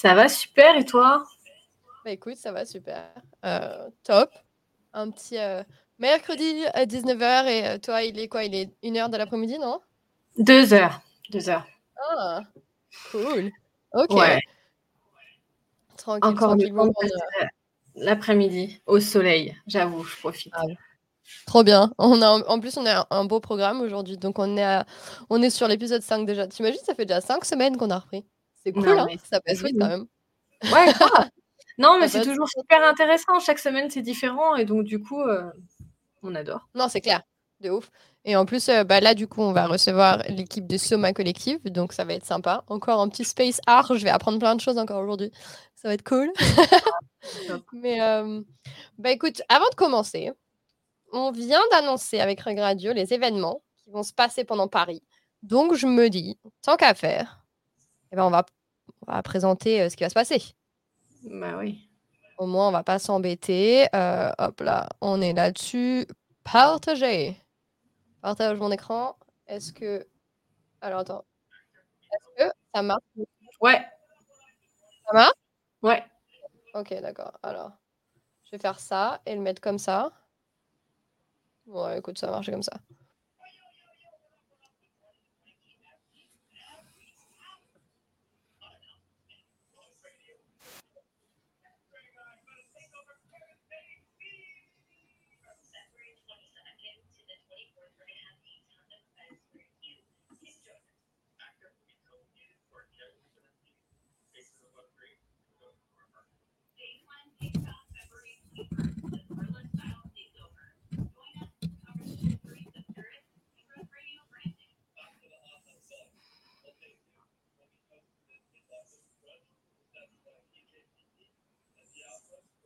Ça va super et toi? Bah écoute, ça va super. Euh, top. Un petit euh, mercredi à 19h et euh, toi, il est quoi? Il est 1h de l'après-midi, non? Deux heures. Deux heures. Ah, cool. Ok. Ouais. Tranquille, Encore du tranquillement. l'après-midi au soleil, j'avoue, je profite. Ah, Trop bien. On a, en plus, on a un beau programme aujourd'hui. Donc, on est, à- on est sur l'épisode 5 déjà. T'imagines, ça fait déjà 5 semaines qu'on a repris. C'est cool, Non, hein mais Ça passe vite quand même. Ouais, grave. Non, mais c'est toujours super intéressant. Chaque semaine, c'est différent. Et donc, du coup, euh, on adore. Non, c'est clair. De ouf. Et en plus, euh, bah là, du coup, on va recevoir l'équipe de Soma Collective. Donc, ça va être sympa. Encore un petit space art. Je vais apprendre plein de choses encore aujourd'hui. Ça va être cool. Mais, euh, bah écoute, avant de commencer, on vient d'annoncer avec Rug Radio les événements qui vont se passer pendant Paris. Donc, je me dis, tant qu'à faire, eh ben, on, va, on va présenter euh, ce qui va se passer. Bah oui. Au moins, on va pas s'embêter. Euh, hop là, on est là-dessus. Partager. Partage mon écran. Est-ce que. Alors, attends. Est-ce que ça marche? Ouais, Ça marche? Ouais. Ok, d'accord. Alors, je vais faire ça et le mettre comme ça. Ouais, écoute, ça va marcher comme ça. Yeah.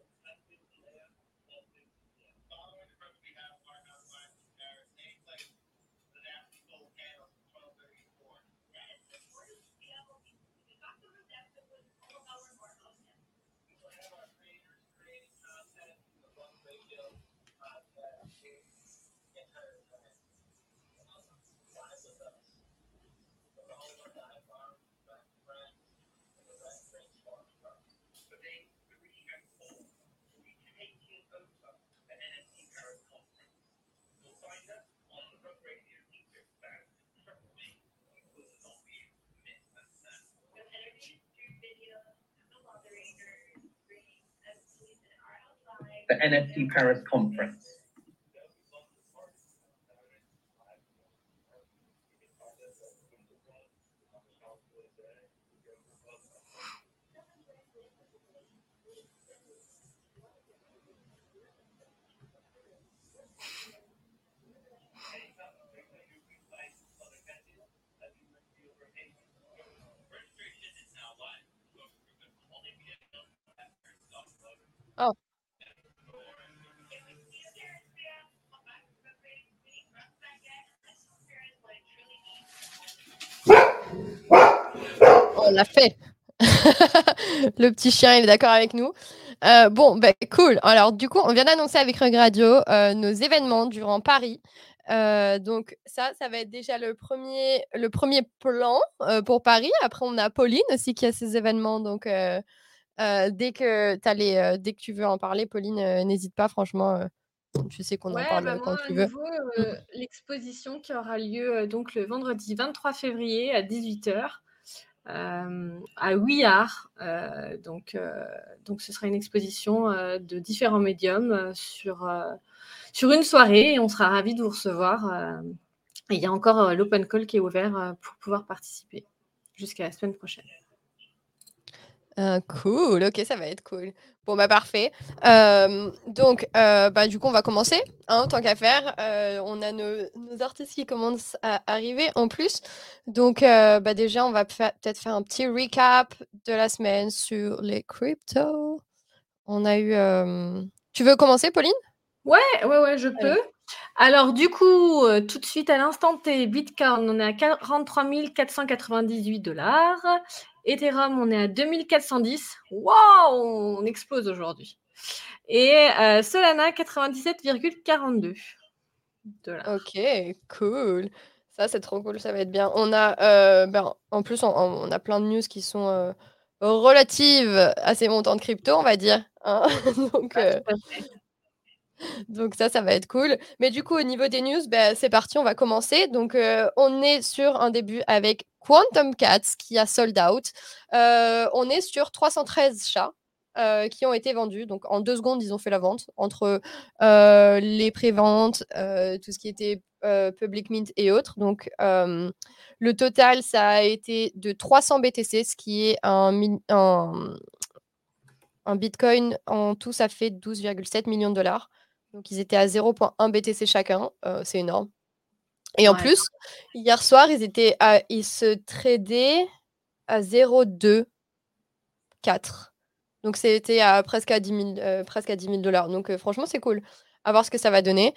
The NFT Paris conference. Oh. On l'a fait. le petit chien, il est d'accord avec nous. Euh, bon, ben cool. Alors, du coup, on vient d'annoncer avec Rug Radio euh, nos événements durant Paris. Euh, donc, ça, ça va être déjà le premier, le premier plan pour Paris. Après, on a Pauline aussi qui a ses événements. Donc, dès, que t'as les, dès que tu veux en parler, Pauline, n'hésite pas. Franchement, tu sais qu'on en parle bah quand moi, tu veux. euh, l'exposition qui aura lieu euh, donc le vendredi 23 février à 18h à Ouillard. Euh, donc, euh, donc, ce sera une exposition euh, de différents médiums euh, sur, euh, sur une soirée et on sera ravis de vous recevoir. euh. Il y a encore euh, l'open call qui est ouvert euh, pour pouvoir participer jusqu'à la semaine prochaine. Euh, cool, ok, ça va être cool. Bon, bah parfait. Euh, donc, euh, bah, du coup, on va commencer, hein, tant qu'à faire. On a nos, nos artistes qui commencent à arriver en plus. Donc, bah, déjà, on va peut-être faire un petit recap de la semaine sur les cryptos. On a eu. Tu veux commencer, Pauline? Ouais, ouais, ouais, je peux. Alors, du coup, euh, tout de suite à l'instant T, Bitcoin, on est à 43 498 dollars. Ethereum, on est à 2410. Waouh, on explose aujourd'hui. Et euh, Solana, 97,42 dollars. Ok, cool. Ça, c'est trop cool, ça va être bien. On a, euh, ben, en plus, on, on a plein de news qui sont euh, relative à ces montants de crypto, on va dire. hein. Donc, euh, donc ça, ça va être cool. Mais du coup, au niveau des news, bah, c'est parti, on va commencer. Donc, on est sur un début avec Quantum Cats qui a sold out. Euh, on est sur 313 chats. euh, qui ont été vendus. Donc en deux secondes, ils ont fait la vente entre euh, les préventes, tout ce qui était public mint et autres. Donc le total, ça a été de 300 BTC, ce qui est un, Bitcoin en tout, ça fait 12,7 millions de dollars. Donc ils étaient à 0,1 BTC chacun. c'est énorme. Et en Ouais. plus, hier soir, ils, étaient à, ils se tradaient à 0,2 4. Donc c'était à presque à 10 000, euh, presque à 10 000 dollars. Donc euh, franchement, c'est cool. À voir ce que ça va donner.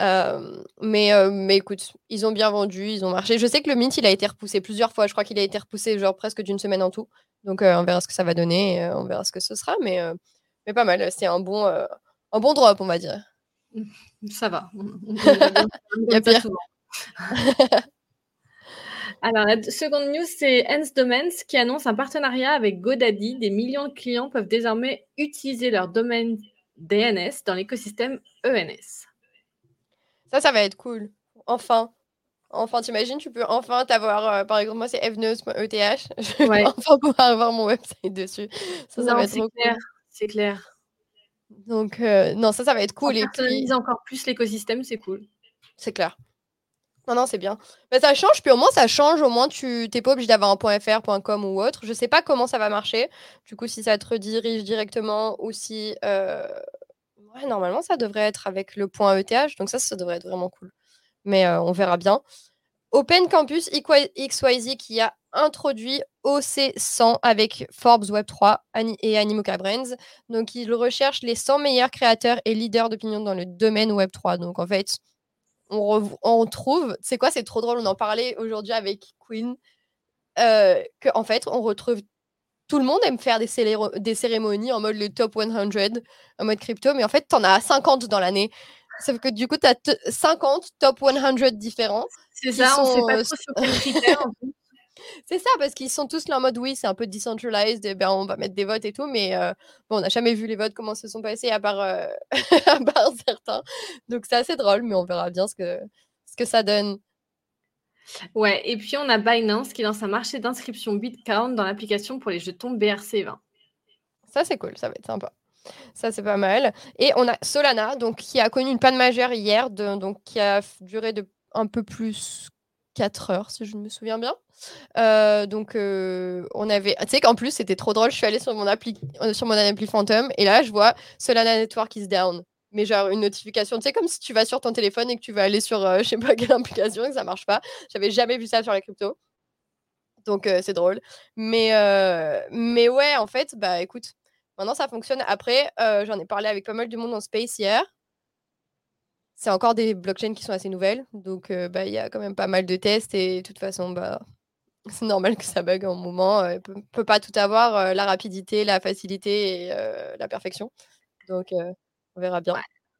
Euh, mais, mais écoute, ils ont bien vendu, ils ont marché. Je sais que le Mint, il a été repoussé plusieurs fois. Je crois qu'il a été repoussé genre presque d'une semaine en tout. Donc on verra ce que ça va donner, et, on verra ce que ce sera. Mais, mais pas mal. C'est un bon, un bon drop, on va dire. Ça va. Bien Y a pire. Alors, la seconde news, c'est Ens Domains qui annonce un partenariat avec GoDaddy. Des millions de clients peuvent désormais utiliser leur domaine DNS dans l'écosystème ENS. Ça, ça va être cool. Enfin. Enfin, t'imagines, tu peux enfin t'avoir, euh, par exemple, moi c'est fnews.eth, je vais Ouais. enfin pouvoir avoir mon website dessus. Ça, ça va être trop clair. cool. C'est clair. Donc, euh, non, ça, ça va être On cool. Et puis, encore plus l'écosystème, c'est cool. c'est clair. Non, non, c'est bien. Mais ça change, puis au moins, ça change. Au moins, tu t'es pas obligé d'avoir un .fr, .com ou autre. Je sais pas comment ça va marcher. Du coup, si ça te redirige directement ou si... euh, Ouais, normalement, ça devrait être avec le .eth. Donc ça, ça devrait être vraiment cool. Mais euh, on verra bien. Open Campus XYZ qui a introduit OC100 avec Forbes Web3 Ani- et Animoca Brands. Donc, il recherche les 100 meilleurs créateurs et leaders d'opinion dans le domaine Web3. Donc, en fait, on, on trouve, c'est quoi, c'est trop drôle, on en parlait aujourd'hui avec Queen, euh, que en fait, on retrouve tout le monde aime faire des, des cérémonies en mode le top 100, en mode crypto, mais en fait, t'en as 50 dans l'année. Sauf que du coup, tu as 50 top 100 différents. C'est ça, on sait pas euh, trop sur quels critères. en fait. C'est ça, parce qu'ils sont tous là en mode oui, c'est un peu decentralized, et ben, on va mettre des votes et tout, mais euh, bon, on n'a jamais vu les votes, comment se sont passés, à part, euh, à part certains. Donc c'est assez drôle, mais on verra bien ce que, ce que ça donne. Ouais, et puis on a Binance qui lance un marché d'inscription Bitcoin dans l'application pour les jetons BRC20. Ça, c'est cool, ça va être sympa. Ça, c'est pas mal. Et on a Solana, donc, qui a connu une panne majeure hier, de- donc, qui a duré de un peu plus 4 heures, si je me souviens bien. Euh, donc, euh, on avait. Tu sais qu'en plus, c'était trop drôle. Je suis allée sur mon appli, euh, sur mon appli Phantom, et là, je vois Solana Network is down. Mais genre une notification, tu sais, comme si tu vas sur ton téléphone et que tu vas aller sur je sais pas quelle application que ça marche pas. J'avais jamais vu ça sur la crypto. Donc, c'est drôle. Mais, mais ouais, en fait, bah écoute, Maintenant, ça fonctionne. Après, j'en ai parlé avec pas mal de monde en space hier. C'est encore des blockchains qui sont assez nouvelles. Donc, euh, bah, il y a quand même pas mal de tests. Et de toute façon, bah, c'est normal que ça bug un moment. Euh, peut, peut pas tout avoir, euh, la rapidité, la facilité et la perfection. Donc, on verra bien.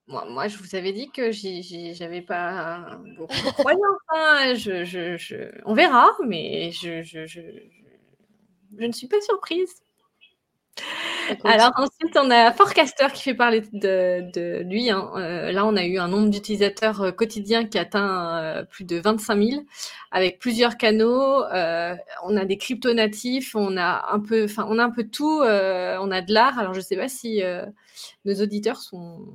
Moi, moi, je vous avais dit que j'avais pas beaucoup de hein. On verra, mais je- je ne suis pas surprise. Alors ensuite, on a Forecaster qui fait parler de, lui. hein. Euh, là, on a eu un nombre d'utilisateurs euh, quotidiens qui atteint euh, plus de 25 000, avec plusieurs canaux. On a des crypto natifs, on a un peu, enfin, on a un peu tout. on a de l'art. Alors, je ne sais pas si nos auditeurs sont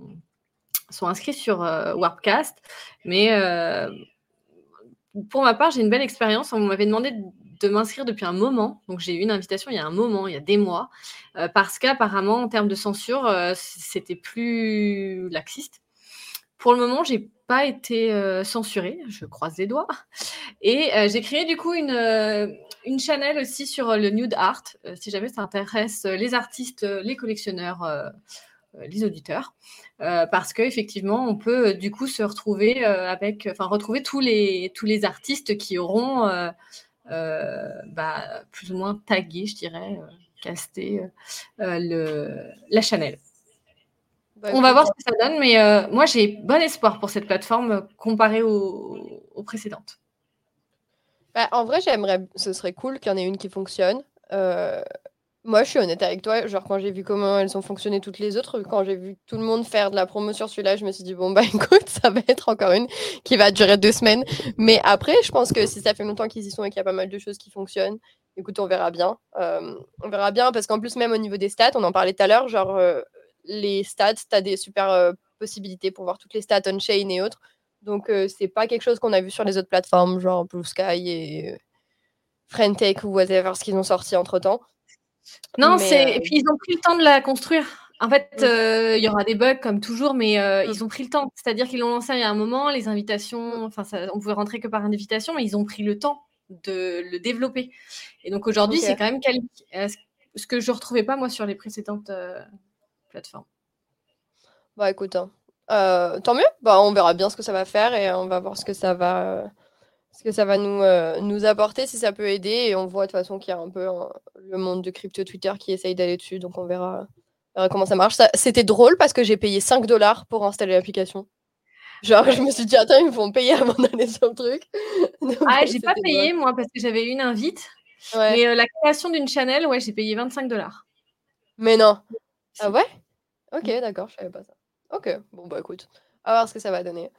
sont inscrits sur Warpcast, mais pour ma part, j'ai une belle expérience. On m'avait demandé de, m'inscrire depuis un moment, donc j'ai eu une invitation il y a un moment, il y a des mois, euh, parce qu'apparemment, en termes de censure, euh, c'était plus laxiste. Pour le moment, j'ai pas été euh, censurée, je croise les doigts. Et j'ai créé du coup une, une channel aussi sur le nude art, si jamais ça intéresse les artistes, les collectionneurs, les auditeurs, parce qu'effectivement, on peut du coup se retrouver avec, enfin retrouver tous les tous les artistes qui auront bah, plus ou moins tagué, je dirais, euh, casté euh, euh, le, la channel. bah, On va voir ce que ça donne, mais euh, moi j'ai bon espoir pour cette plateforme euh, comparée aux, aux précédentes. bah, en vrai, j'aimerais. Ce serait cool qu'il y en ait une qui fonctionne. Euh, Moi, je suis honnête avec toi. Genre, quand j'ai vu comment elles ont fonctionné toutes les autres, quand j'ai vu tout le monde faire de la promo sur celui-là, je me suis dit, bon, bah écoute, ça va être encore une qui va durer deux semaines. Mais après, je pense que si ça fait longtemps qu'ils y sont et qu'il y a pas mal de choses qui fonctionnent, écoute, on verra bien. Euh, on verra bien parce qu'en plus, même au niveau des stats, on en parlait tout à l'heure, genre, euh, les stats, tu as des super euh, possibilités pour voir toutes les stats on-chain et autres. Donc, c'est pas quelque chose qu'on a vu sur les autres plateformes, genre Blue Sky et Frentech ou whatever, ce qu'ils ont sorti entre temps. Non, c'est et euh, puis ils ont pris le temps de la construire. En fait, euh, il y aura des bugs comme toujours, mais euh, ils ont pris le temps. C'est-à-dire qu'ils l'ont lancé il y a un moment, les invitations, enfin, on pouvait rentrer que par invitation, mais ils ont pris le temps de le développer. Et donc aujourd'hui, c'est quand même quali. Ce que je ne retrouvais pas moi sur les précédentes plateformes. Bah écoute, hein. tant mieux. Bah, on verra bien ce que ça va faire et on va voir ce que ça va ce que ça va nous, euh, nous apporter, si ça peut aider. Et on voit de toute façon qu'il y a un peu le monde de crypto Twitter qui essaye d'aller dessus. Donc on verra, comment ça marche. C'était drôle parce que j'ai payé 5 dollars pour installer l'application. Genre, je me suis dit, attends, ils me font payer avant d'aller sur le truc. ah, j'ai pas payé, moi, parce que j'avais une invite. Mais euh, la création d'une channel, ouais, j'ai payé 25 dollars. Mais non. Ah ouais? Ok, d'accord, je savais pas ça. Ok, bon, bah écoute, à voir ce que ça va donner.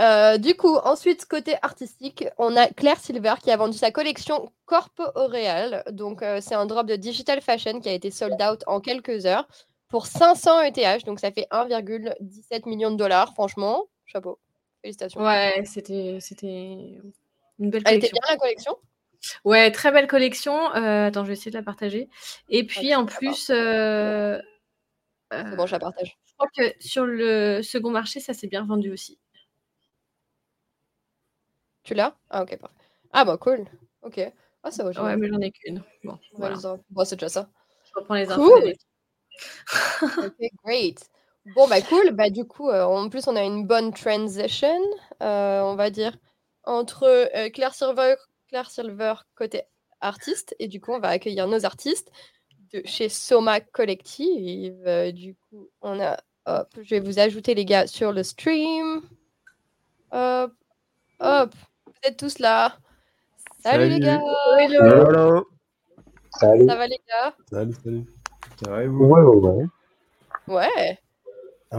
Euh, du coup, ensuite, côté artistique, on a Claire Silver qui a vendu sa collection Corpo Auréal. Donc, euh, c'est un drop de digital fashion qui a été sold out en quelques heures pour 500 ETH. Donc, ça fait 1,17 million de dollars. Franchement, chapeau. Félicitations. Ouais, c'était, c'était une belle collection. Elle était bien la collection? Ouais, très belle collection. Euh, attends, je vais essayer de la partager. Et puis, en plus. bon, je la partage. Je crois que sur le second marché, ça s'est bien vendu aussi. Tu l'as? Ah, ok, parfait. Ah, bah, cool. Ok. Ah, ça va. Ouais, mais j'en ai qu'une. Bon, bon c'est déjà ça. Je reprends les infos. ok, great. Bon, bah, cool. Bah, du coup, euh, en plus, on a une bonne transition, euh, on va dire, entre euh, Claire, Silver, Claire Silver côté artiste. Et du coup, on va accueillir nos artistes de chez Soma Collective. du coup, on a. Hop, je vais vous ajouter, les gars, sur le stream. Hop, hop. Vous êtes tous là. Salut, les gars. Hello. Salut. Ça va les gars? Salut, salut. Ça va et vous? Ouais, ouais, ouais. Ouais.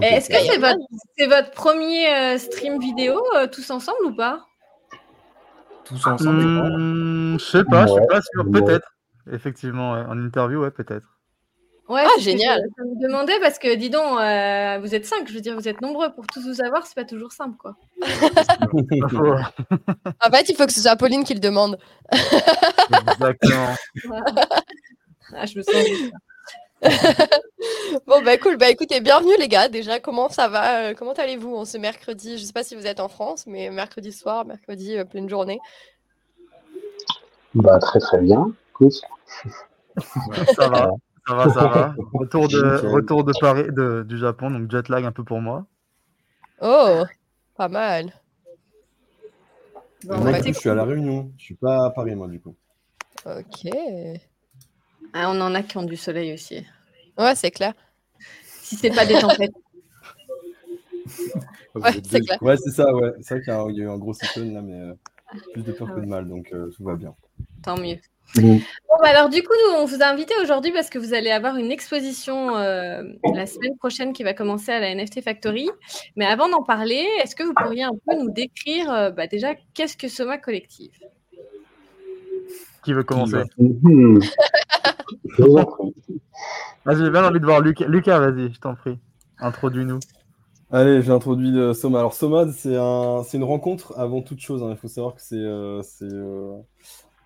Est-ce que c'est votre, votre, premier euh, stream vidéo euh, tous ensemble ou pas? Tous ensemble mmh, Je sais pas, je suis pas sûr. Peut-être. Effectivement, en interview, ouais, peut-être. Ouais, ah, génial. Je, me demandais parce que, dis donc, euh, vous êtes cinq, je veux dire, vous êtes nombreux pour tous vous avoir, c'est pas toujours simple, quoi. en fait, il faut que ce soit Pauline qui le demande. Exactement. ah, je me sens. bon, bah cool. Bah écoutez, bienvenue les gars. Déjà, comment ça va euh, Comment allez-vous en ce mercredi? Je sais pas si vous êtes en France, mais mercredi soir, mercredi, euh, pleine journée. Bah très très bien. Écoute. ça va. Ça va, ça va. Retour de, retour de Paris, de, du Japon, donc jet lag un peu pour moi. Oh, pas mal. moi, je suis à La Réunion. Je suis pas à Paris, moi, du coup. Ok. Ah, on en a qui ont du soleil aussi. Ouais, c'est clair. Si c'est pas des tempêtes. ouais, c'est clair. Ouais, c'est ça, ouais. C'est vrai qu'il y, a eu un gros cyclone là, mais euh, plus de peur ah que de mal, donc euh, tout va bien. Tant mieux. Bon, bah, alors du coup, nous, on vous a invité aujourd'hui parce que vous allez avoir une exposition euh, la semaine prochaine qui va commencer à la NFT Factory. Mais avant d'en parler, est-ce que vous pourriez un peu nous décrire euh, bah, déjà qu'est-ce que Soma Collective? Qui veut commencer? Vas-y, j'ai bien envie de voir Lucas. Lucas, vas-y, je t'en prie. Introduis-nous. Allez, j'ai introduit euh, Soma. Alors Soma, c'est un, une rencontre avant toute chose. Hein. Il faut savoir que c'est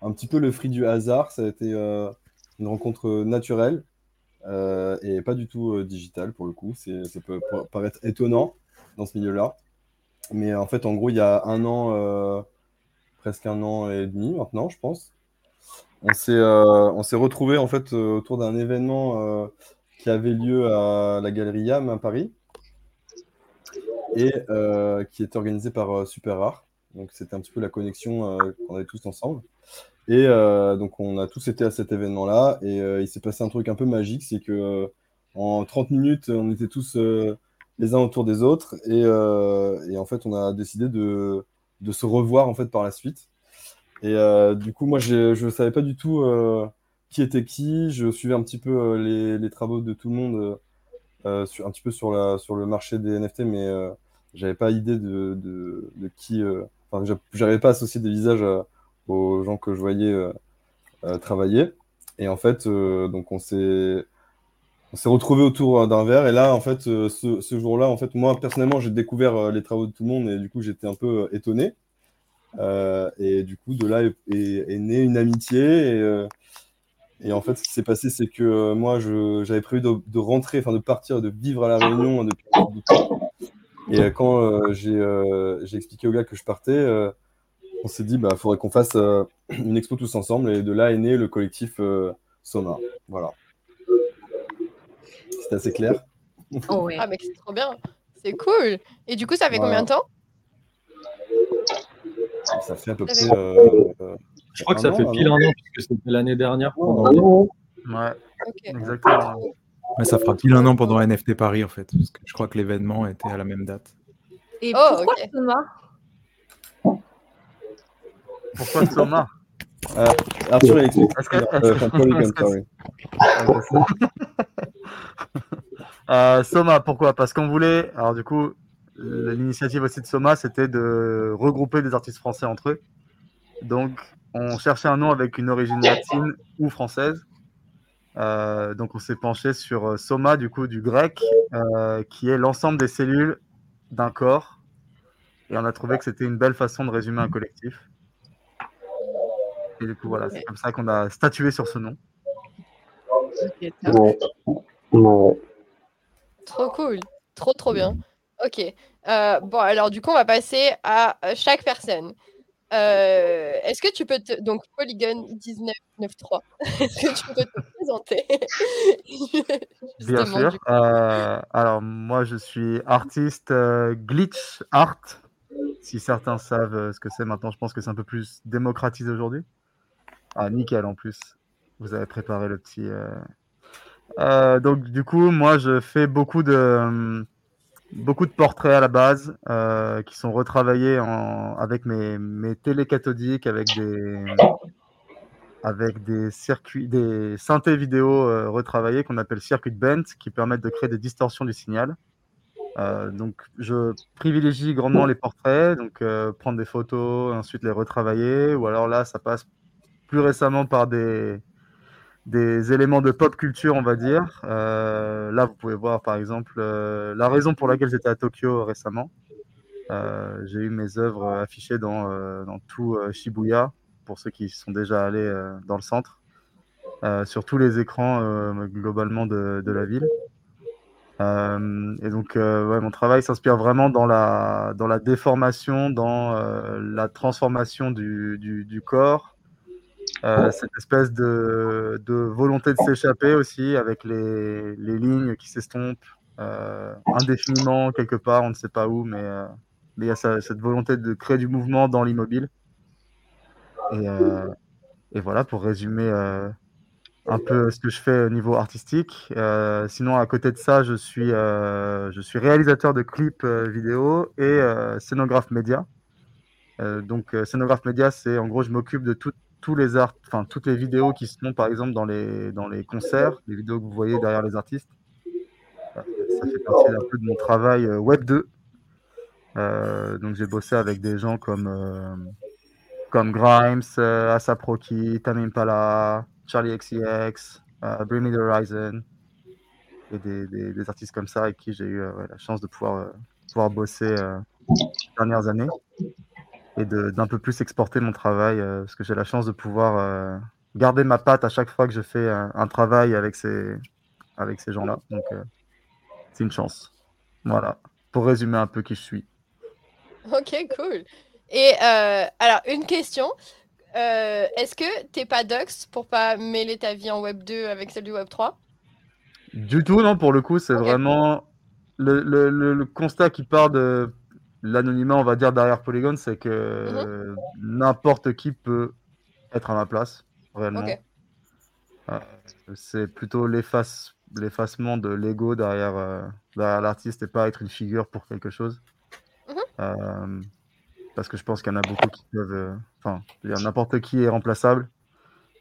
un petit peu le fruit du hasard. Ça a été euh, une rencontre naturelle euh, et pas du tout euh, digitale pour le coup. Ça peut paraître étonnant dans ce milieu-là. Mais en fait, en gros, il y a un an, presque un an et demi maintenant, je pense, on s'est retrouvé en fait autour d'un événement qui avait lieu à la Galerie Yam à Paris et qui était organisé par Super Rare. Donc c'était un petit peu la connexion qu'on avait tous ensemble. Et euh, donc, on a tous été à cet événement-là. Et euh, il s'est passé un truc un peu magique c'est que euh, en 30 minutes, on était tous les uns autour des autres. Et, et, en fait, on a décidé de, de, se revoir en fait, par la suite. Et du coup, moi, je ne savais pas du tout qui était qui. Je suivais un petit peu les, les, travaux de tout le monde, sur, un petit peu sur, la, sur le marché des NFT, mais j'avais pas idée de, de, de qui. Enfin, j'arrivais pas à associer des visages aux gens que je voyais travailler. Et en fait, donc on s'est on s'est retrouvé autour euh, d'un verre. Et là en fait euh, ce, jour-là en fait moi personnellement j'ai découvert euh, les travaux de tout le monde et du coup j'étais un peu étonné. Et du coup de là est, née une amitié. Et, en fait ce qui s'est passé c'est que moi j'avais prévu de, rentrer enfin de partir de vivre à la Réunion depuis un bout de temps. Et quand j'ai expliqué au gars que je partais on s'est dit bah faudrait qu'on fasse une expo tous ensemble et de là est né le collectif Soma voilà c'est assez clair. Oh, ah, mais c'est trop bien. C'est cool. Et du coup, ça fait combien de temps? Ça fait à peu près. Euh, je crois que ça fait pile un an, puisque c'était l'année dernière. Pendant... Ouais, exactement. ça fera pile un an pendant NFT Paris, en fait, parce que je crois que l'événement était à la même date. Et oh, pourquoi Thomas? Pourquoi Thomas euh, Arthur, il explique. Euh, euh, Soma, pourquoi? Parce qu'on voulait. Alors, du coup, l'initiative aussi de Soma, c'était de regrouper des artistes français entre eux. Donc, on cherchait un nom avec une origine latine ou française. Euh, donc, on s'est penché sur Soma, du coup, du grec, qui est l'ensemble des cellules d'un corps. Et on a trouvé que c'était une belle façon de résumer un collectif. Et du coup, voilà, c'est comme ça qu'on a statué sur ce nom. Trop cool. Trop, trop bien. Ok. Euh, bon, alors du coup, on va passer à euh, chaque personne. Euh, est-ce que tu peux te... Donc, Polygon 1993. Est-ce que tu peux te présenter? Bien sûr. alors, moi, je suis artiste glitch art. Si certains savent ce que c'est maintenant, je pense que c'est un peu plus démocratisé aujourd'hui. Ah, nickel en plus. Vous avez préparé le petit. Euh, euh, donc, du coup, moi, je fais beaucoup de, beaucoup de portraits à la base euh, qui sont retravaillés en, avec mes, mes télécathodiques, avec des, avec des circuits, des synthés vidéo retravaillés qu'on appelle circuit bent, qui permettent de créer des distorsions du signal. donc, je privilégie grandement les portraits, donc prendre des photos, ensuite les retravailler, ou alors là, ça passe plus récemment par des, éléments de pop culture, on va dire. Euh, là, vous pouvez voir par exemple euh, la raison pour laquelle j'étais à Tokyo récemment. Euh, j'ai eu mes œuvres affichées dans, tout Shibuya, pour ceux qui sont déjà allés dans le centre, sur tous les écrans globalement de, la ville. et donc, mon travail s'inspire vraiment dans la, déformation, dans la transformation du corps, euh, cette espèce de, de volonté de s'échapper aussi avec les, les lignes qui s'estompent euh, indéfiniment quelque part, on ne sait pas où, mais euh, il y a cette volonté de créer du mouvement dans l'immobile. Et, et, voilà, pour résumer un peu ce que je fais au niveau artistique. sinon, à côté de ça, je suis, je suis réalisateur de clips vidéo et scénographe média. donc, scénographe média, c'est en gros, je m'occupe de toute tous les art, enfin toutes les vidéos qui sont par exemple dans les dans les concerts, les vidéos que vous voyez derrière les artistes. Euh, ça fait partie un peu de mon travail euh, Web 2. Euh, donc j'ai bossé avec des gens comme comme Grimes, Asap Rocky, Tamim Pala, Charlie XCX, Bring Me the Horizon, et des, des, artistes comme ça avec qui j'ai eu la chance de pouvoir pouvoir bosser ces dernières années et d'un peu plus exporter mon travail, euh, parce que j'ai la chance de pouvoir euh, garder ma patte à chaque fois que je fais un, travail avec ces, avec ces gens-là. Donc, euh, c'est une chance. Voilà, pour résumer un peu qui je suis. Ok, cool. Et alors, une question. Est-ce que t'es pas Dox pour pas mêler ta vie en Web 2 avec celle du Web 3 Du tout, non. Pour le coup, c'est vraiment le, le, le, constat qui part de l'anonymat, on va dire, derrière Polygon, c'est que mhm. n'importe qui peut être à ma place, réellement. Euh, c'est plutôt l'effacement de l'ego derrière, euh, derrière l'artiste et pas être une figure pour quelque chose. Mhm. Euh, parce que je pense qu'il y en a beaucoup qui peuvent. Enfin, n'importe qui est remplaçable.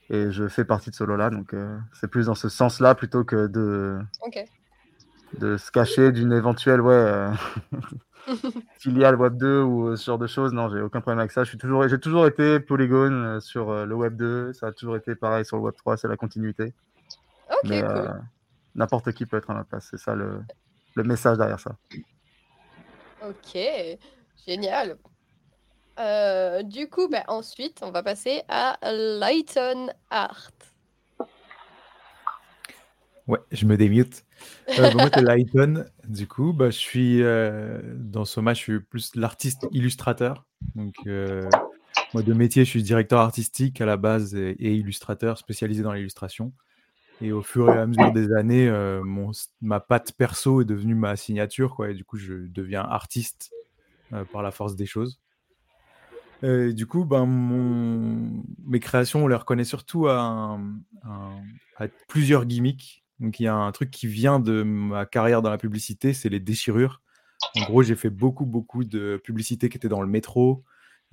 et je fais partie de ce lot-là. Donc, c'est plus dans ce sens-là plutôt que de, de se cacher d'une éventuelle ouais, filiale Web 2 ou ce genre de choses. Non, j'ai aucun problème avec ça. J'ai toujours, toujours été polygone sur le Web 2. Ça a toujours été pareil sur le Web 3. C'est la continuité. Mais n'importe qui peut être à ma place. C'est ça le, le message derrière ça. Ok, génial. Euh, du coup, bah, ensuite, on va passer à Lighton Art. Ouais, je me démute. Euh, moi, c'est Lighton. Du coup, bah, je suis euh, dans match, je suis plus l'artiste illustrateur. Donc, moi, de métier, je suis directeur artistique à la base et illustrateur spécialisé dans l'illustration. Et au fur et à mesure des années, euh, mon, ma patte perso est devenue ma signature. Et du coup, je deviens artiste euh, par la force des choses. Du coup, ben, mes créations, on les reconnaît surtout à, plusieurs gimmicks. Donc, il y a un truc qui vient de ma carrière dans la publicité, c'est les déchirures. En gros, j'ai fait beaucoup, beaucoup de publicités qui étaient dans le métro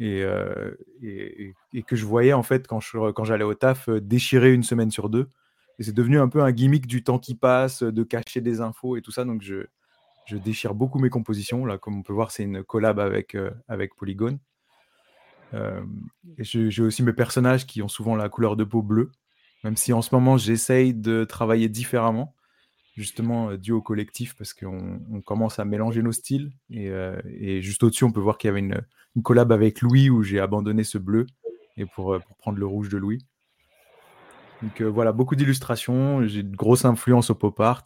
et, euh, et, que je voyais en fait quand, j'allais au taf déchirer une semaine sur deux. Et c'est devenu un peu un gimmick du temps qui passe, de cacher des infos et tout ça. Donc je, déchire beaucoup mes compositions. Là, comme on peut voir, c'est une collab avec, euh, avec Polygon. Euh, j'ai aussi mes personnages qui ont souvent la couleur de peau bleue, même si en ce moment j'essaye de travailler différemment, justement euh, dû au collectif, parce qu'on on commence à mélanger nos styles. Et, et juste au-dessus, on peut voir qu'il y avait une, collab avec Louis où j'ai abandonné ce bleu et pour, pour prendre le rouge de Louis. Donc euh, voilà, beaucoup d'illustrations. J'ai une grosse influence au pop art.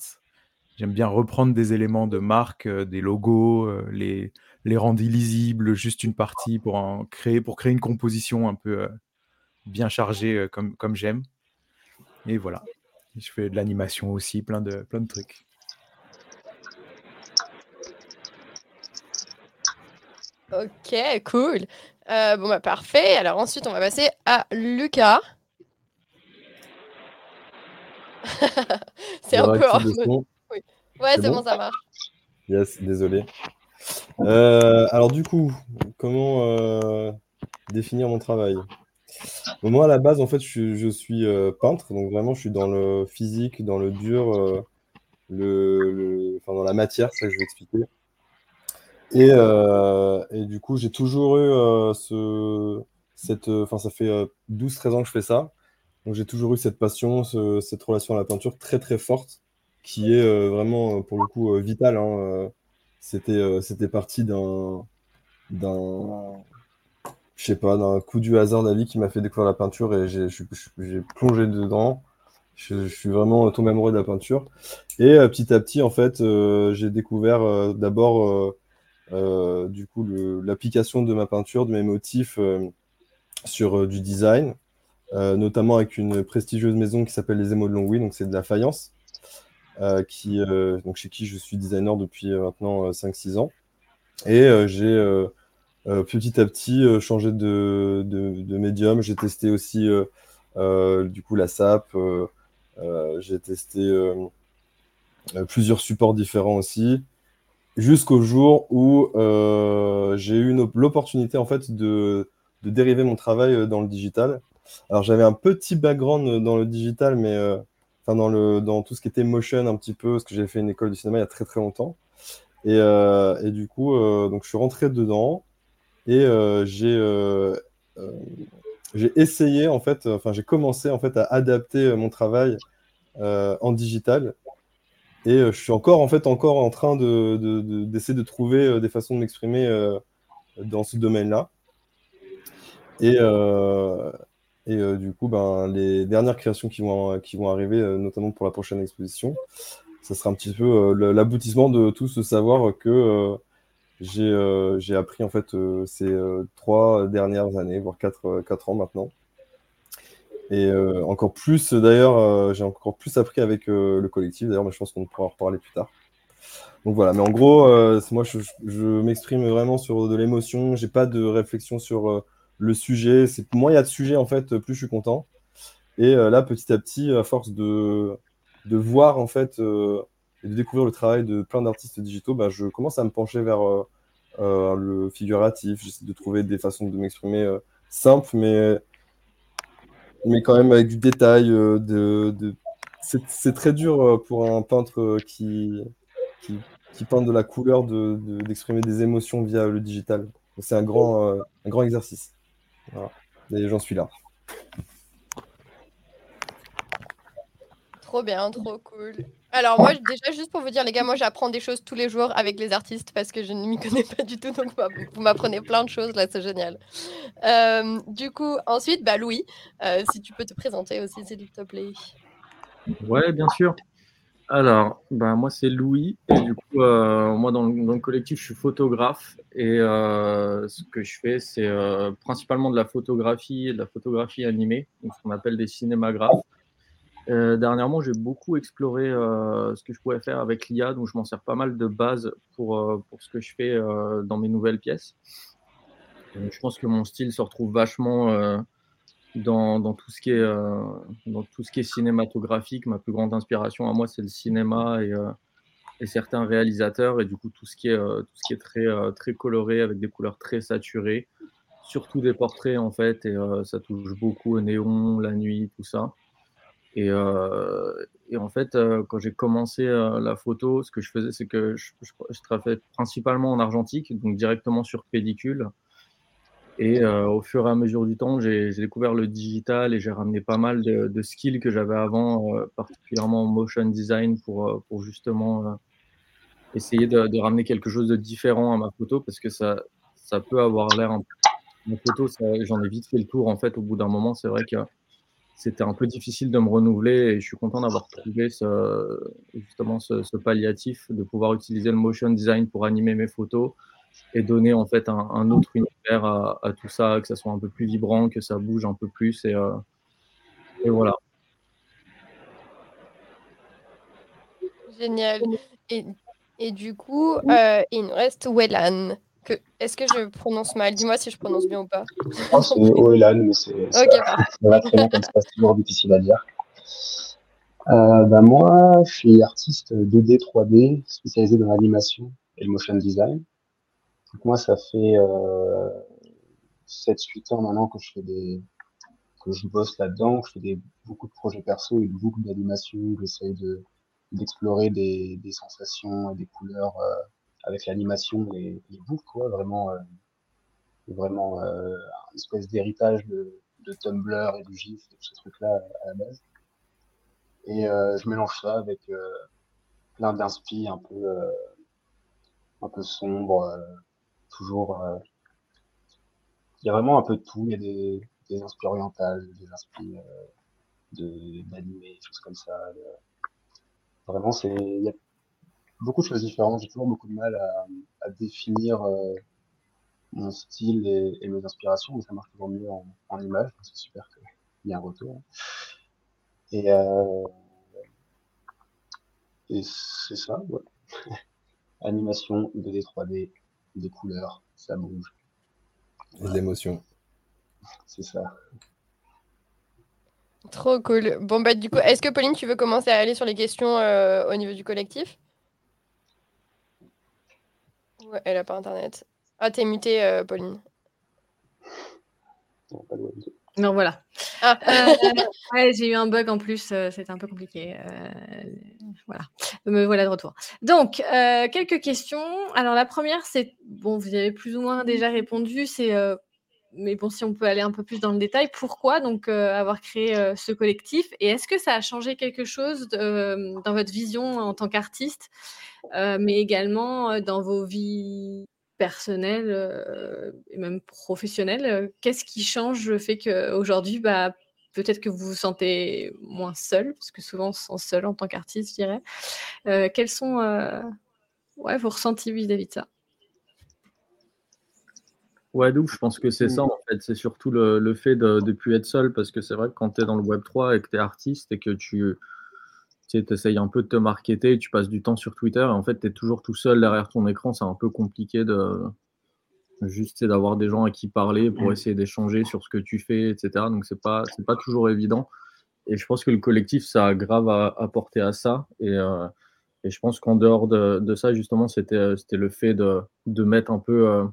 J'aime bien reprendre des éléments de marque, euh, des logos, euh, les, les rendre illisibles, juste une partie pour en créer, pour créer une composition un peu bien chargée comme, comme j'aime. Et voilà. Je fais de l'animation aussi, plein de, plein de trucs. Ok, cool. bon, bah parfait. Alors ensuite, on va passer à Lucas. c'est un peu Ouais, c'est bon, ça marche. Yes, désolé. Euh, alors du coup, comment euh, définir mon travail? Moi, à la base, en fait, je, suis euh, peintre, donc vraiment, je suis dans le physique, dans le dur, le, enfin, dans la matière, c'est ça que je vais expliquer. Et, et du coup, j'ai toujours eu ce, cette, enfin, ça fait 12-13 ans que je fais ça. Donc j'ai toujours eu cette passion, cette relation à la peinture très très forte, qui est euh, vraiment euh, pour le coup euh, vitale. Hein, c'était c'était parti d'un d'un je sais pas d'un coup du hasard d'avis qui m'a fait découvrir la peinture et j'ai plongé dedans. Je, suis vraiment tombé amoureux de la peinture. Et petit à petit, en fait, j'ai découvert d'abord du coup l'application de ma peinture, de mes motifs sur du design. Euh, notamment avec une prestigieuse maison qui s'appelle les Émaux de Longwy, donc c'est de la faïence, euh, qui, euh, donc chez qui je suis designer depuis maintenant 5-6 ans. Et j'ai petit à petit changé de, de, médium. J'ai testé aussi du coup la SAP, j'ai testé plusieurs supports différents aussi, jusqu'au jour où j'ai eu l'opportunité en fait de, de, dériver mon travail dans le digital. Alors j'avais un petit background dans le digital, mais euh, enfin dans le dans tout ce qui était motion un petit peu, parce que j'ai fait une école de cinéma il y a très très longtemps. Et, euh, et du coup, euh, donc je suis rentré dedans et j'ai j'ai essayé en fait, enfin j'ai commencé en fait à adapter mon travail en digital. Et je suis encore en fait encore en train de, d'essayer de, trouver des façons de m'exprimer dans ce domaine-là. Et, et euh, du coup, ben, les dernières créations qui vont, qui vont arriver, euh, notamment pour la prochaine exposition, ça sera un petit peu euh, l'aboutissement de tout ce savoir que j'ai appris en fait ces trois dernières années, voire quatre, quatre ans maintenant. Et encore plus, d'ailleurs, j'ai encore plus appris avec le collectif, d'ailleurs, mais je pense qu'on pourra en reparler plus tard. Donc voilà, mais en gros, moi, je, je m'exprime vraiment sur de l'émotion, j'ai pas de réflexion sur le sujet. Moins il y a de sujets en fait, plus je suis content. Et euh, là, petit à petit, à force de, de voir en fait euh, et de découvrir le travail de plein d'artistes digitaux, bah, je commence à me pencher vers euh, le figuratif. J'essaie de trouver des façons de m'exprimer simples, mais mais quand même avec du détail. de, de... C'est très dur pour un peintre qui, qui, qui peint de la couleur d'exprimer de, des émotions via le digital. C'est un grand, un grand exercice. Et j'en suis là. Trop bien, trop cool. Alors moi, déjà, juste pour vous dire, les gars, moi, j'apprends des choses tous les jours avec les artistes parce que je ne m'y connais pas du tout. Donc, vous m'apprenez plein de choses, là, c'est génial. Euh, du coup, ensuite, bah, Louis, euh, si tu peux te présenter aussi, s'il te plaît. Ouais, bien sûr. Alors, bah, moi, c'est Louis. Et du coup, euh, moi, dans le, collectif, je suis photographe. Et ce que je fais, c'est principalement de la photographie et de la photographie animée, ce qu'on appelle des cinémagraphes. Euh, dernièrement, j'ai beaucoup exploré euh, ce que je pouvais faire avec l'IA, donc je m'en sers pas mal de base pour, euh, pour ce que je fais dans mes nouvelles pièces. je pense que mon style se retrouve vachement dans, dans, tout ce qui est, dans tout ce qui est cinématographique. Ma plus grande inspiration à moi, c'est le cinéma et, et, certains réalisateurs, et du coup tout ce qui est, tout ce qui est très, très coloré avec des couleurs très saturées, surtout des portraits en fait, et ça touche beaucoup au néon, la nuit, tout ça. Et, euh, et, en fait, euh, quand j'ai commencé euh, la photo, ce que je faisais, c'est que je, je, travaillais principalement en argentique, donc directement sur pellicule. Et au fur et à mesure du temps, j'ai découvert le digital et j'ai ramené pas mal de, de skills que j'avais avant, particulièrement en motion design, pour, pour justement essayer de, de, ramener quelque chose de différent à ma photo, parce que ça, ça peut avoir l'air un peu... Ma photo, j'en ai vite fait le tour, en fait, au bout d'un moment, c'est vrai que c'était un peu difficile de me renouveler et je suis content d'avoir trouvé ce, justement ce, palliatif, de pouvoir utiliser le motion design pour animer mes photos et donner en fait un, autre univers à, tout ça, que ça soit un peu plus vibrant, que ça bouge un peu plus et, euh, et voilà. Génial. Et, et du coup, euh, il nous reste Wellan. Est-ce que je prononce mal? Dis-moi si je prononce bien ou pas. Je pense que c'est Oelan, mais c'est okay, ça, va très bien comme ça, c'est toujours difficile à dire. Euh, bah moi, je suis artiste 2D, 3D, spécialisé dans l'animation et le motion design. Donc moi, ça fait euh, 7-8 ans maintenant que je fais des que je bosse là-dedans, je fais des, beaucoup de projets perso et beaucoup d'animation, j'essaye de d'explorer des, des sensations et des couleurs euh, avec l'animation et les boucles, quoi, vraiment, euh, vraiment euh, une espèce d'héritage de, de, Tumblr et du GIF et tous ces trucs-là à la base. Et euh, je mélange ça avec euh, plein d'inspi un peu, euh, un peu sombre, toujours. il y a vraiment un peu de tout. Il y a des, des inspirations orientales, des inspirations de d'animé, des choses comme ça. Vraiment, c'est beaucoup de choses différentes. J'ai toujours beaucoup de mal à, à définir euh, mon style et, et, mes inspirations, mais ça marche toujours mieux en, en image. C'est super qu'il y ait un retour. Et, euh, et c'est ça, ouais. Animation, 2D, 3D, des couleurs, ça bouge. Des émotions. C'est ça. Trop cool. Bon, bah, du coup, est-ce que Pauline, tu veux commencer à aller sur les questions euh, au niveau du collectif? Elle a pas internet. Ah, t'es mutée, euh, Pauline. Non, voilà. Ah. Euh, j'ai eu un bug en plus, euh, c'était un peu compliqué. voilà, me voilà de retour. Donc, quelques questions. Alors, la première, c'est, bon, vous avez plus ou moins déjà répondu, c'est, mais bon, si on peut aller un peu plus dans le détail, pourquoi donc avoir créé ce collectif? Et est-ce que ça a changé quelque chose dans votre vision en tant qu'artiste? Euh, mais également euh, dans vos vies personnelles euh, et même professionnelles. Qu'est-ce qui change le fait qu'aujourd'hui, bah, peut-être que vous vous sentez moins seul, parce que souvent on se sent seul en tant qu'artiste, je dirais. quels sont ouais, vos ressentis vis-à-vis de ça? Ouais, donc je pense que c'est ça en fait. C'est surtout le, le fait de ne plus être seul parce que c'est vrai que quand tu es dans le Web3 et que tu es artiste et que tu, tu essayes un peu de te marketer, tu passes du temps sur Twitter et en fait, tu es toujours tout seul derrière ton écran. C'est un peu compliqué de juste d'avoir des gens à qui parler pour essayer d'échanger sur ce que tu fais, etc. Donc, c'est pas, pas toujours évident. Et je pense que le collectif, ça a grave à apporter à ça. Et, euh, et je pense qu'en dehors de, de, ça, justement, c'était le fait de, de mettre un peu. Euh,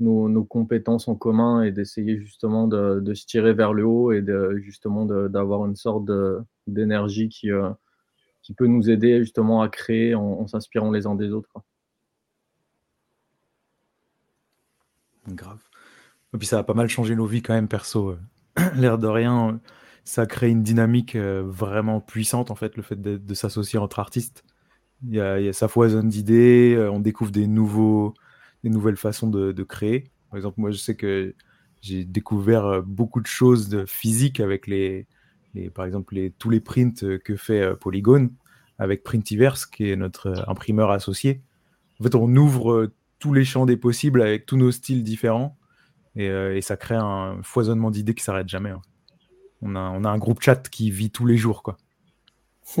nos, compétences en commun et d'essayer justement de, se tirer vers le haut et de, justement d'avoir une sorte d'énergie qui, qui peut nous aider justement à créer en, s'inspirant les uns des autres. Grave. Et puis ça a pas mal changé nos vies quand même, perso. L'air de rien, ça crée une dynamique euh, vraiment puissante, en fait, le fait de, s'associer entre artistes. Il y, a, ça foisonne d'idées, euh, on découvre des, nouveaux, des nouvelles façons de, créer. Par exemple, moi, je sais que j'ai découvert euh, beaucoup de choses de physiques avec les, par exemple, tous les prints que fait Polygon avec Printiverse, qui est notre imprimeur associé. En fait, on ouvre tous les champs des possibles avec tous nos styles différents euh, et, ça crée un foisonnement d'idées qui s'arrête jamais. Hein. On, a, un groupe chat qui vit tous les jours. quoi.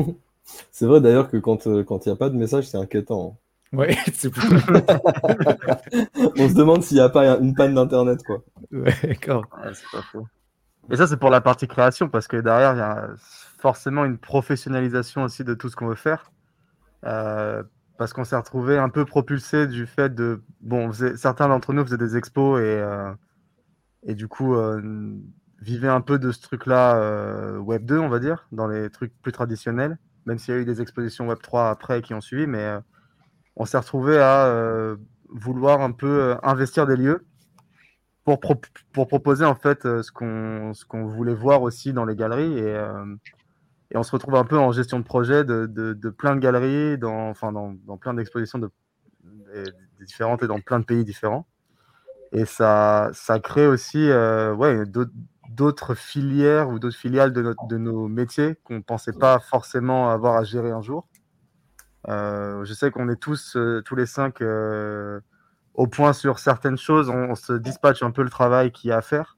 c'est vrai d'ailleurs que quand il euh, n'y a pas de message, c'est inquiétant. Hein. Ouais, c'est On se demande s'il n'y a pas une panne d'internet, quoi. Ouais, d'accord. c'est pas faux. Et ça, c'est pour la partie création, parce que derrière, il y a forcément une professionnalisation aussi de tout ce qu'on veut faire. Euh, parce qu'on s'est retrouvé un peu propulsé du fait de. Bon, certains d'entre nous faisaient des expos et, et du coup, euh, vivait un peu de ce truc-là euh, Web 2, on va dire, dans les trucs plus traditionnels, même s'il y a eu des expositions Web 3 après qui ont suivi, mais euh, on s'est retrouvé à vouloir un peu investir des lieux pour, proposer en fait ce qu'on voulait voir aussi dans les galeries et, on se retrouve un peu en gestion de projet de, de, plein de galeries, dans, enfin, dans, dans plein d'expositions de, différentes et dans plein de pays différents. Et ça, ça crée aussi euh, d'autres filières ou d'autres filiales de nos métiers qu'on ne pensait pas forcément avoir à gérer un jour. Euh, je sais qu'on est tous, euh, tous les cinq, au point sur certaines choses. On, se dispatche un peu le travail qu'il y a à faire.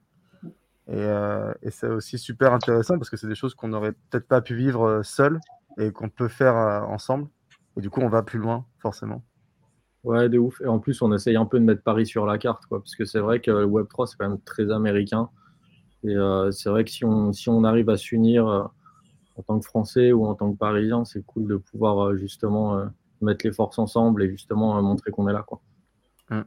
Et, c'est aussi super intéressant parce que c'est des choses qu'on n'aurait peut-être pas pu vivre seul et qu'on peut faire ensemble. Et du coup, on va plus loin, forcément. Ouais, de ouf. Et en plus, on essaye un peu de mettre Paris sur la carte, parce que c'est vrai que le Web3, c'est quand même très américain. Et euh, c'est vrai que si on, si on arrive à s'unir euh, en tant que Français ou en tant que Parisien, c'est cool de pouvoir euh, justement mettre les forces ensemble et justement montrer qu'on est là. Quoi. Mmh.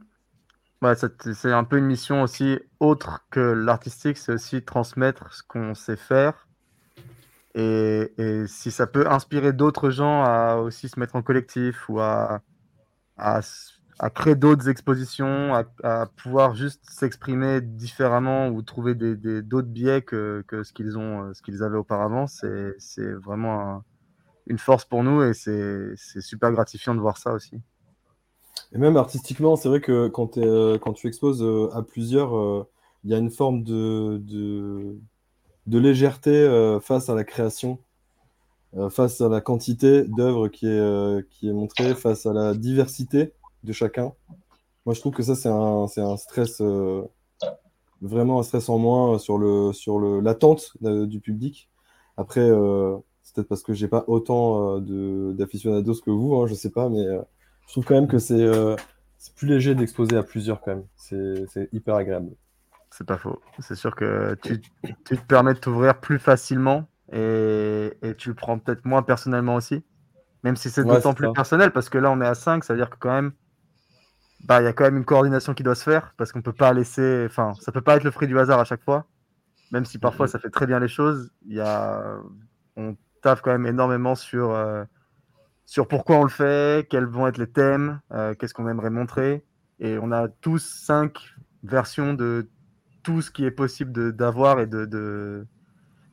C'est un peu une mission aussi autre que l'artistique, c'est aussi transmettre ce qu'on sait faire. Et, et si ça peut inspirer d'autres gens à aussi se mettre en collectif ou à, à, créer d'autres expositions, à, pouvoir juste s'exprimer différemment ou trouver d'autres biais que, ce qu'ils ont, ce qu'ils avaient auparavant, c'est, vraiment une force pour nous et c'est, super gratifiant de voir ça aussi. Et même artistiquement, c'est vrai que quand, euh, tu exposes euh, à plusieurs, euh, il y a une forme de, légèreté face à la création euh, face à la quantité d'œuvres euh, qui est montrée, face à la diversité de chacun. Moi, je trouve que ça, c'est un, un, stress, euh, vraiment un stress en moins sur, le, sur le, l'attente du public. Après, c'est peut-être parce que j'ai pas autant d'aficionados que vous, hein, je sais pas, mais je trouve quand même que c'est, c'est plus léger d'exposer à plusieurs quand même. C'est, c'est hyper agréable. C'est pas faux. C'est sûr que tu, tu te permets de t'ouvrir plus facilement et, tu le prends peut-être moins personnellement aussi. Même si c'est d'autant plus personnel, parce que là, on est à 5, ça veut dire que quand même, bah, y a quand même une coordination qui doit se faire, parce qu'on peut pas laisser, enfin, ça peut pas être le fruit du hasard à chaque fois, même si parfois ça fait très bien les choses. Y a, on taffe quand même énormément sur, euh, sur pourquoi on le fait, quels vont être les thèmes, euh, qu'est-ce qu'on aimerait montrer, et on a tous cinq versions de tout ce qui est possible d'avoir et de, de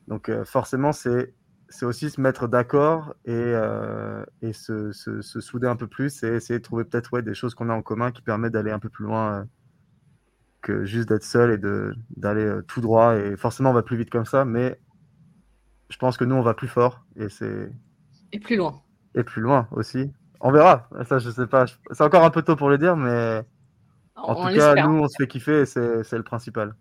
donc euh, forcément, c'est aussi se mettre d'accord et, euh, et se, se, souder un peu plus et essayer de trouver peut-être ouais, des choses qu'on a en commun qui permettent d'aller un peu plus loin euh, que juste d'être seul et d'aller tout droit. Et forcément, on va plus vite comme ça, mais je pense que nous, on va plus fort et c'est. Et plus loin. Et plus loin aussi. On verra. Ça, je sais pas. C'est encore un peu tôt pour le dire, mais en tout cas, nous, on se fait kiffer et c'est le principal.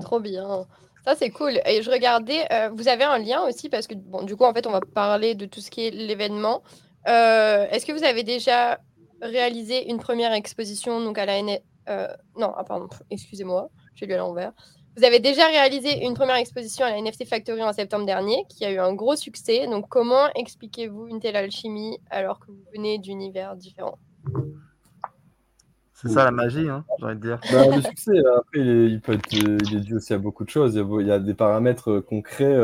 Trop bien. Ça, c'est cool. Et je regardais, euh, vous avez un lien aussi, parce que, bon, du coup, en fait, on va parler de tout ce qui est l'événement. Euh, est-ce que vous avez déjà réalisé une première exposition donc à la N... Euh, non, ah, pardon, excusez-moi, j'ai lu à l'envers. Vous avez déjà réalisé une première exposition à la NFT Factory en septembre dernier, qui a eu un gros succès. Donc, comment expliquez-vous une telle alchimie alors que vous venez d'univers différents? C'est ça la magie, hein, j'ai envie de dire. Bah, le succès, après, il est, il est dû aussi à beaucoup de choses. Il y a, des paramètres concrets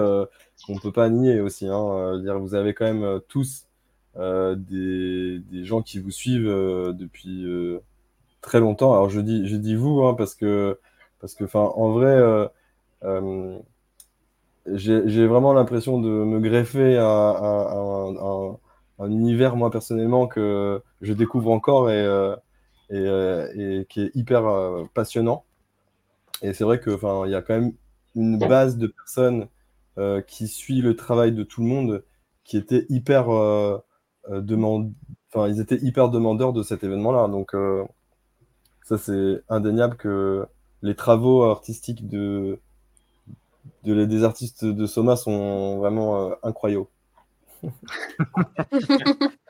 qu'on ne peut pas nier aussi. Hein. Dire, vous avez quand même tous des, des, gens qui vous suivent depuis très longtemps. Alors je dis, je dis vous, hein, parce que, parce que, en vrai, j'ai vraiment l'impression de me greffer à, un, univers, moi personnellement, que je découvre encore et, euh, euh, et, qui est hyper euh, passionnant. Et c'est vrai qu'il y a quand même une base de personnes qui suit le travail de tout le monde qui était hyper enfin, ils étaient hyper demandeurs de cet événement-là. Donc, ça, c'est indéniable que les travaux artistiques de, des artistes de Soma sont vraiment euh, incroyables.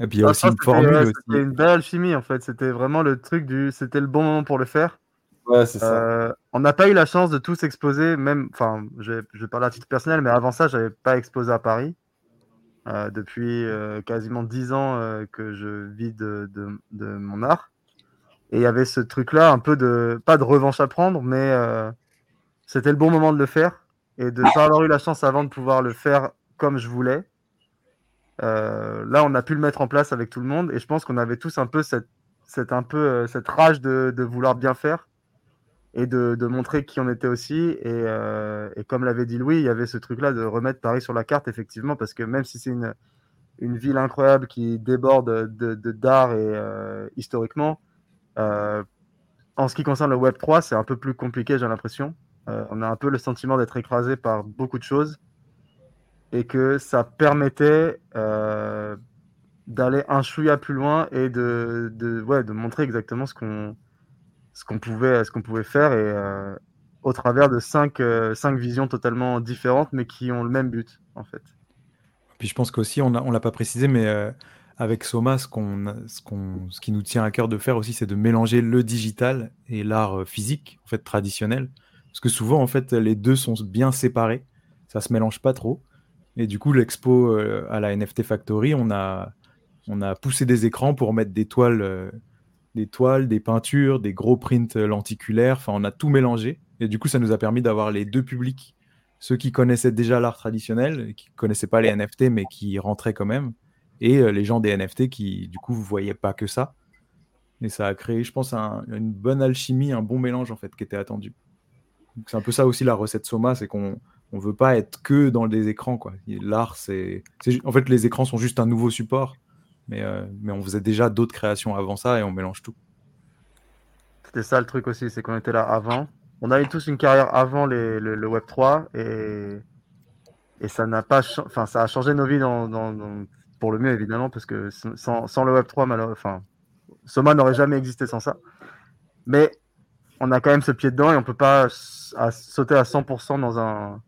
Et puis il y a aussi une formule. C'était une belle alchimie en fait. C'était vraiment le truc du. C'était le bon moment pour le faire. Ouais, c'est ça. Euh, on n'a pas eu la chance de tous exposer, même. Enfin, je, je parle à titre personnel, mais avant ça, j'avais pas exposé à Paris. Euh, depuis quasiment dix ans que je vis de, de, de, mon art. Et il y avait ce truc-là, un peu de. Pas de revanche à prendre, mais c'était le bon moment de le faire et de ne pas avoir eu la chance avant de pouvoir le faire comme je voulais. Euh, là, on a pu le mettre en place avec tout le monde et je pense qu'on avait tous un peu cette, euh, rage de, vouloir bien faire et de, montrer qui on était aussi. Et, euh, et comme l'avait dit Louis, il y avait ce truc-là de remettre Paris sur la carte, effectivement, parce que même si c'est une, ville incroyable qui déborde d'art de, et euh, historiquement, en ce qui concerne le Web 3, c'est un peu plus compliqué, j'ai l'impression. On a un peu le sentiment d'être écrasé par beaucoup de choses et que ça permettait euh, d'aller un chouïa plus loin et de, ouais, de montrer exactement ce qu'on ce qu'on pouvait, qu'on pouvait faire et euh, au travers de cinq, cinq visions totalement différentes mais qui ont le même but en fait. Puis je pense qu'aussi, on ne l'a pas précisé, mais avec Soma, ce, qu'on, ce, qu'on, ce qui nous tient à cœur de faire aussi, c'est de mélanger le digital et l'art physique, en fait, traditionnel. Parce que souvent, en fait, les deux sont bien séparés. Ça se mélange pas trop. Et du coup, l'expo euh, à la NFT Factory, on a, on a poussé des écrans pour mettre des toiles, euh, des toiles, des peintures, des gros prints lenticulaires. Enfin, on a tout mélangé. Et du coup, ça nous a permis d'avoir les deux publics. Ceux qui connaissaient déjà l'art traditionnel, qui connaissaient pas les NFT, mais qui rentraient quand même. Et euh, les gens des NFT qui, du coup, vous voyez pas que ça. Et ça a créé, je pense, une bonne alchimie, un bon mélange, en fait, qui était attendu. C'est un peu ça aussi la recette Soma, c'est qu'on ne veut pas être que dans des écrans. Quoi. L'art, c'est, En fait, les écrans sont juste un nouveau support, mais, euh, mais on faisait déjà d'autres créations avant ça et on mélange tout. C'était ça le truc aussi, c'est qu'on était là avant. On a eu tous une carrière avant le, Web 3 et, et ça n'a pas, enfin, ça a changé nos vies dans, pour le mieux évidemment parce que sans, sans le Web 3, enfin, Soma n'aurait jamais existé sans ça. Mais on a quand même ce pied dedans et on peut pas sauter à 100% dans un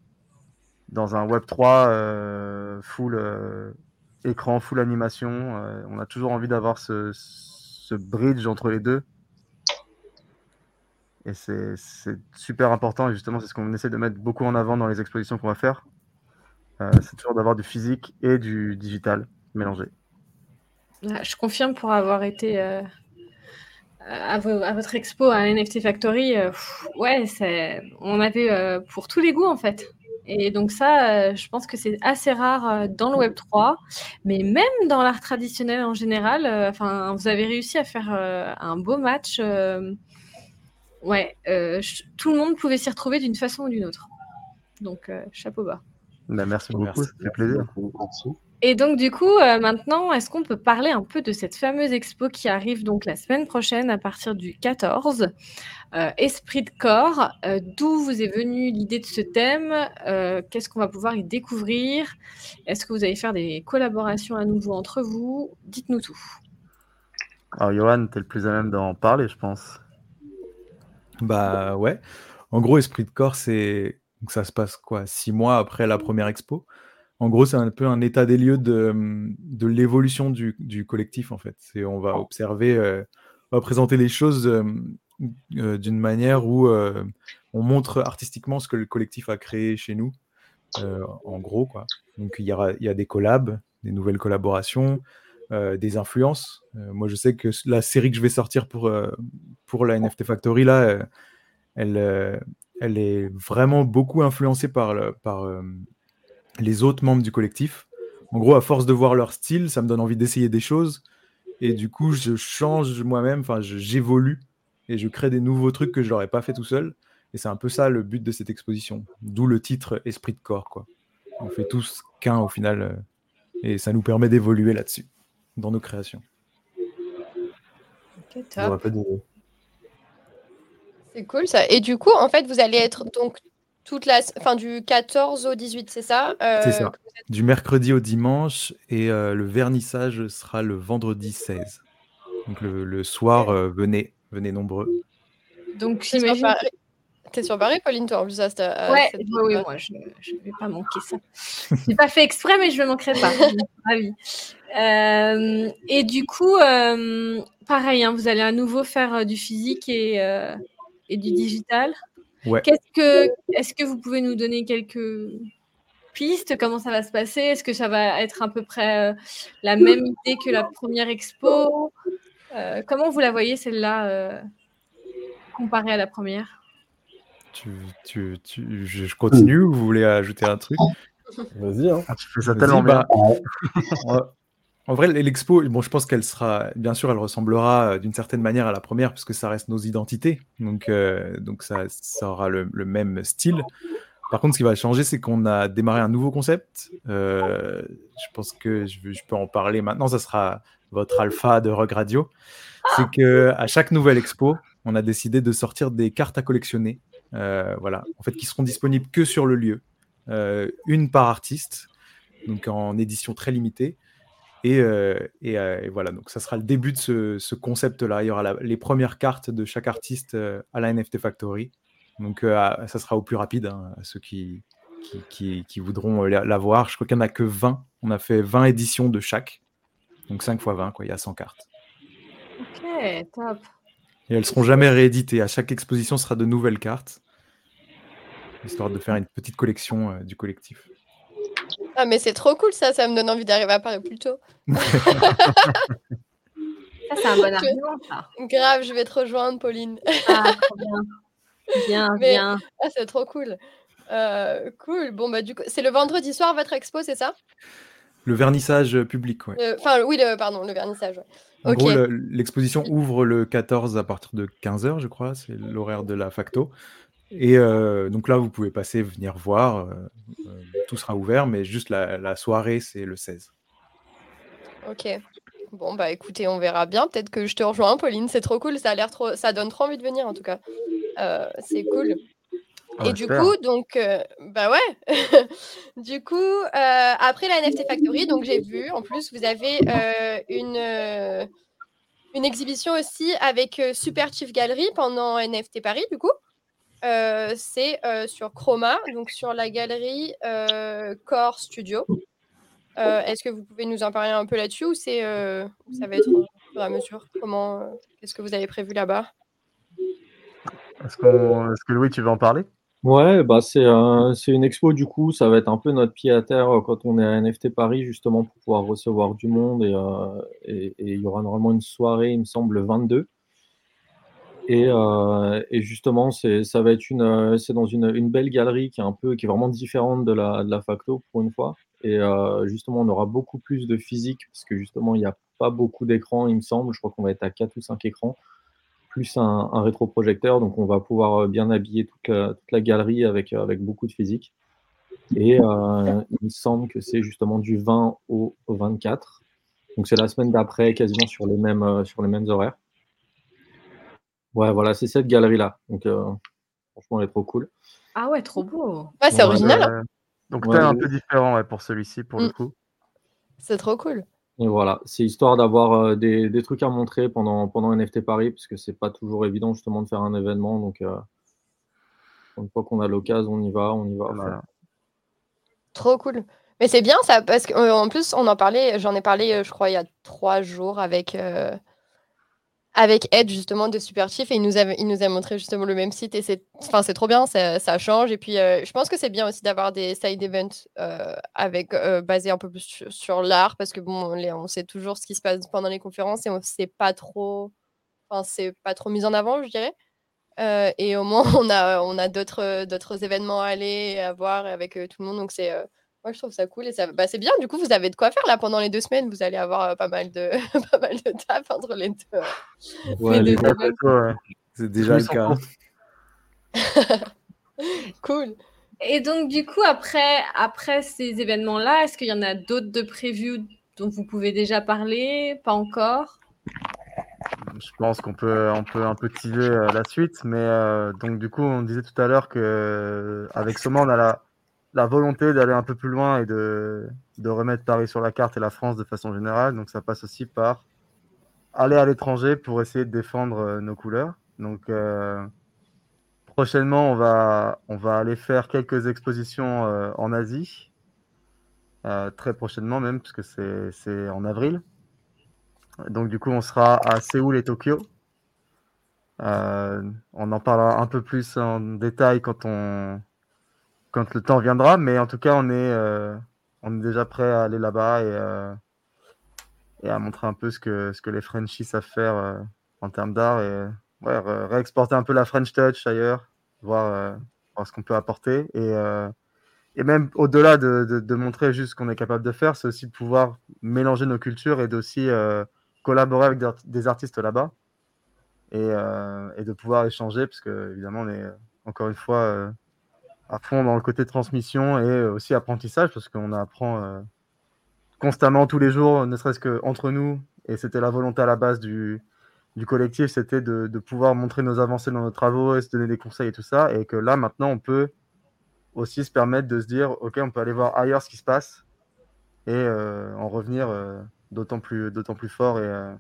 dans un Web 3 euh, full euh, écran, full animation. Euh, on a toujours envie d'avoir ce, bridge entre les deux. Et c'est super important et justement c'est ce qu'on essaie de mettre beaucoup en avant dans les expositions qu'on va faire. c'est toujours d'avoir du physique et du digital mélangé. Je confirme pour avoir été à, votre expo à NFT Factory, ouais, on avait pour tous les goûts en fait. Et donc ça, euh, je pense que c'est assez rare dans le Web 3, mais même dans l'art traditionnel en général. Enfin, vous avez réussi à faire un beau match. ouais, tout le monde pouvait s'y retrouver d'une façon ou d'une autre. Donc chapeau bas. Bah, merci beaucoup, ça fait plaisir. Et donc, du coup, euh, maintenant, est-ce qu'on peut parler un peu de cette fameuse expo qui arrive donc la semaine prochaine à partir du 14, euh, Esprit de corps euh, D'où vous est venue l'idée de ce thème Qu'est-ce qu'on va pouvoir y découvrir Est-ce que vous allez faire des collaborations à nouveau entre vous Dites-nous tout. Alors, Johan, tu es le plus à même d'en parler, je pense. Bah ouais. En gros, Esprit de corps, c'est. Ça se passe quoi Six mois après la première expo en gros, c'est un peu un état des lieux de, de l'évolution du, du, collectif, en fait. C'est, on va observer, euh, on va présenter les choses euh, euh, d'une manière où on montre artistiquement ce que le collectif a créé chez nous, en gros, quoi. Donc, il y, aura, il y a des collabs, des nouvelles collaborations. des influences. moi, je sais que la série que je vais sortir pour, pour la NFT Factory, là, elle, elle est vraiment beaucoup influencée par, par les autres membres du collectif. En gros, à force de voir leur style, ça me donne envie d'essayer des choses. Et du coup, je change moi-même, enfin, j'évolue et je crée des nouveaux trucs que je n'aurais pas fait tout seul. Et c'est un peu ça le but de cette exposition. D'où le titre Esprit de corps. Quoi. On fait tous qu'un au final. Euh, et ça nous permet d'évoluer là-dessus, dans nos créations. C'est cool ça. Et du coup, en fait, vous allez être donc toute la, fin du 14 au 18, c'est ça euh, C'est ça. Du mercredi au dimanche et euh, le vernissage sera le vendredi 16. Donc le, soir, euh, venez, venez nombreux. Donc j'imagine. T'es sur Paris, Pauline, toi, en plus, à ouais, oui, moi, je ne vais pas manquer ça. je n'ai pas fait exprès, mais je ne manquerai pas. Ravi. et du coup, pareil, hein, vous allez à nouveau faire du physique et, et du digital? Qu'est-ce que, est-ce que vous pouvez nous donner quelques pistes? Comment ça va se passer? Est-ce que ça va être à peu près euh, la même idée que la première expo? Euh, Comment vous la voyez celle-là euh, comparée à la première? Tu, je, continue ou vous voulez ajouter un truc? Vas-y. Hein. Ah, tu fais ça tellement bien. Bah, en vrai, l'expo, bon, je pense qu'elle sera, bien sûr, elle ressemblera euh, d'une certaine manière à la première, puisque ça reste nos identités. Donc, euh, donc ça, ça aura le, même style. Par contre, ce qui va changer, c'est qu'on a démarré un nouveau concept. Euh, je pense que je, peux en parler maintenant. Ça sera votre alpha de Rock Radio. C'est que à chaque nouvelle expo, on a décidé de sortir des cartes à collectionner. voilà, en fait, qui seront disponibles que sur le lieu, une par artiste, donc en édition très limitée. Euh, euh, et, voilà, donc ça sera le début de ce, concept-là. Il y aura les premières cartes de chaque artiste euh, à la NFT Factory. Donc ça sera au plus rapide, hein, à ceux qui, qui, voudront l'avoir. Je crois qu'il n'y en a que 20. On a fait 20 éditions de chaque. Donc 5 x 20, quoi. il y a 100 cartes. Ok, top. Et elles seront jamais rééditées. À chaque exposition, ce sera de nouvelles cartes. Histoire de faire une petite collection du collectif. Ah, mais c'est trop cool ça, ça me donne envie d'arriver à Paris plus tôt. ça, c'est un bon argument, ça. Grave, je vais te rejoindre, Pauline. Ah, trop bien. Bien, bien. Ah, c'est trop cool. Euh, cool. Bon, bah, du coup, c'est le vendredi soir votre expo, c'est ça? Le vernissage public, ouais. Euh, enfin, oui, le, pardon, le vernissage. En gros, l'exposition ouvre le 14 à partir de 15h, je crois, c'est l'horaire de la facto. Et euh, donc là, vous pouvez passer, venir voir. Euh, euh, tout sera ouvert, mais juste la, soirée, c'est le 16. Ok. Bon, bah écoutez, on verra bien. Peut-être que je te rejoins, Pauline. C'est trop cool. Ça a l'air trop. Ça donne trop envie de venir, en tout cas. c'est cool. Et du coup, donc, bah ouais. du coup, après la NFT Factory, donc j'ai vu, en plus, vous avez une, une exhibition aussi avec Super Chief Gallery pendant NFT Paris, du coup. Euh, c'est euh, sur Chroma, donc sur la galerie euh, Core Studio. Est-ce que vous pouvez nous en parler un peu là-dessus ou c'est ça va être au fur et à mesure? Comment Qu'est-ce que vous avez prévu là-bas? Est-ce que Louis, tu veux en parler? Ouais, bah c'est une expo du coup, ça va être un peu notre pied à terre quand on est à NFT Paris justement pour pouvoir recevoir du monde et, et il y aura normalement une soirée, il me semble, le 22. Euh, et, justement, c'est, ça va être une, euh, c'est dans une, belle galerie qui est un peu, qui est vraiment différente de la, facto pour une fois. Et euh, justement, on aura beaucoup plus de physique parce que justement, il n'y a pas beaucoup d'écrans, il me semble. Je crois qu'on va être à 4 ou 5 écrans, plus un, rétroprojecteur. Donc, on va pouvoir bien habiller toute la, galerie avec, beaucoup de physique. Et il me semble que c'est justement du 20 au, 24. Donc, c'est la semaine d'après, quasiment sur les mêmes horaires. Ouais, voilà, c'est cette galerie-là. Donc, euh, franchement, elle est trop cool. Ah ouais, trop beau. Ouais, c'est original. Hein. donc, ouais, un peu différent pour celui-ci, pour le mm. coup. C'est trop cool. Et voilà, c'est histoire d'avoir euh, des, trucs à montrer pendant, pendant NFT Paris, parce que c'est pas toujours évident justement de faire un événement. Donc, euh, une fois qu'on a l'occasion, on y va, on y va. Trop cool. Mais c'est bien ça, parce qu'en plus, on en parlait, j'en ai parlé, je crois, il y a trois jours avec, avec Ed justement de Super Chief et il nous a, il nous a montré justement le même site et c'est enfin, trop bien, ça, change. Et puis je pense que c'est bien aussi d'avoir des side events avec, basés un peu plus sur, l'art parce que bon, on sait toujours ce qui se passe pendant les conférences et on sait pas trop, enfin, c'est pas trop mis en avant, je dirais. et au moins, on a, on a d'autres, d'autres événements à aller à voir avec tout le monde. Donc, c'est, moi, je trouve ça cool et ça, bah, c'est bien. Du coup, vous avez de quoi faire là pendant les deux semaines. Vous allez avoir euh, pas mal de, pas mal de taf entre les deux. Ouais, les c'est déjà le cas. cool. Et donc, du coup, après, après ces événements-là, est-ce qu'il y en a d'autres de prévus dont vous pouvez déjà parler? Pas encore? Je pense qu'on peut, on peut un peu teaser euh, la suite, mais euh, donc du coup, on disait tout à l'heure que avec Soma, on a la, la volonté d'aller un peu plus loin et de, de, remettre Paris sur la carte et la France de façon générale. Donc ça passe aussi par aller à l'étranger pour essayer de défendre euh, nos couleurs. Donc euh, prochainement, on va, on va aller faire quelques expositions euh, en Asie. très prochainement même, puisque c'est en avril. Donc du coup, on sera à Séoul et Tokyo. on en parlera un peu plus en détail quand on, quand le temps viendra. Mais en tout cas, on est, euh, on est déjà prêt à aller là-bas et, euh, et, à montrer un peu ce que, ce que les Frenchies savent faire euh, en termes d'art et réexporter un peu la French Touch ailleurs, voir, voir ce qu'on peut apporter. Et, et même au-delà de, de, montrer juste ce qu'on est capable de faire, c'est aussi de pouvoir mélanger nos cultures et d'aussi collaborer avec des, artistes là-bas. Et, et, de pouvoir échanger, parce que évidemment, on est encore une fois à fond dans le côté transmission et aussi apprentissage parce qu'on apprend euh, constamment tous les jours, ne serait-ce qu'entre nous. Et c'était la volonté à la base du, du collectif, c'était de, de, pouvoir montrer nos avancées dans nos travaux et se donner des conseils et tout ça. Et que là, maintenant, on peut aussi se permettre de se dire, OK, on peut aller voir ailleurs ce qui se passe et euh, en revenir euh, d'autant plus, plus fort et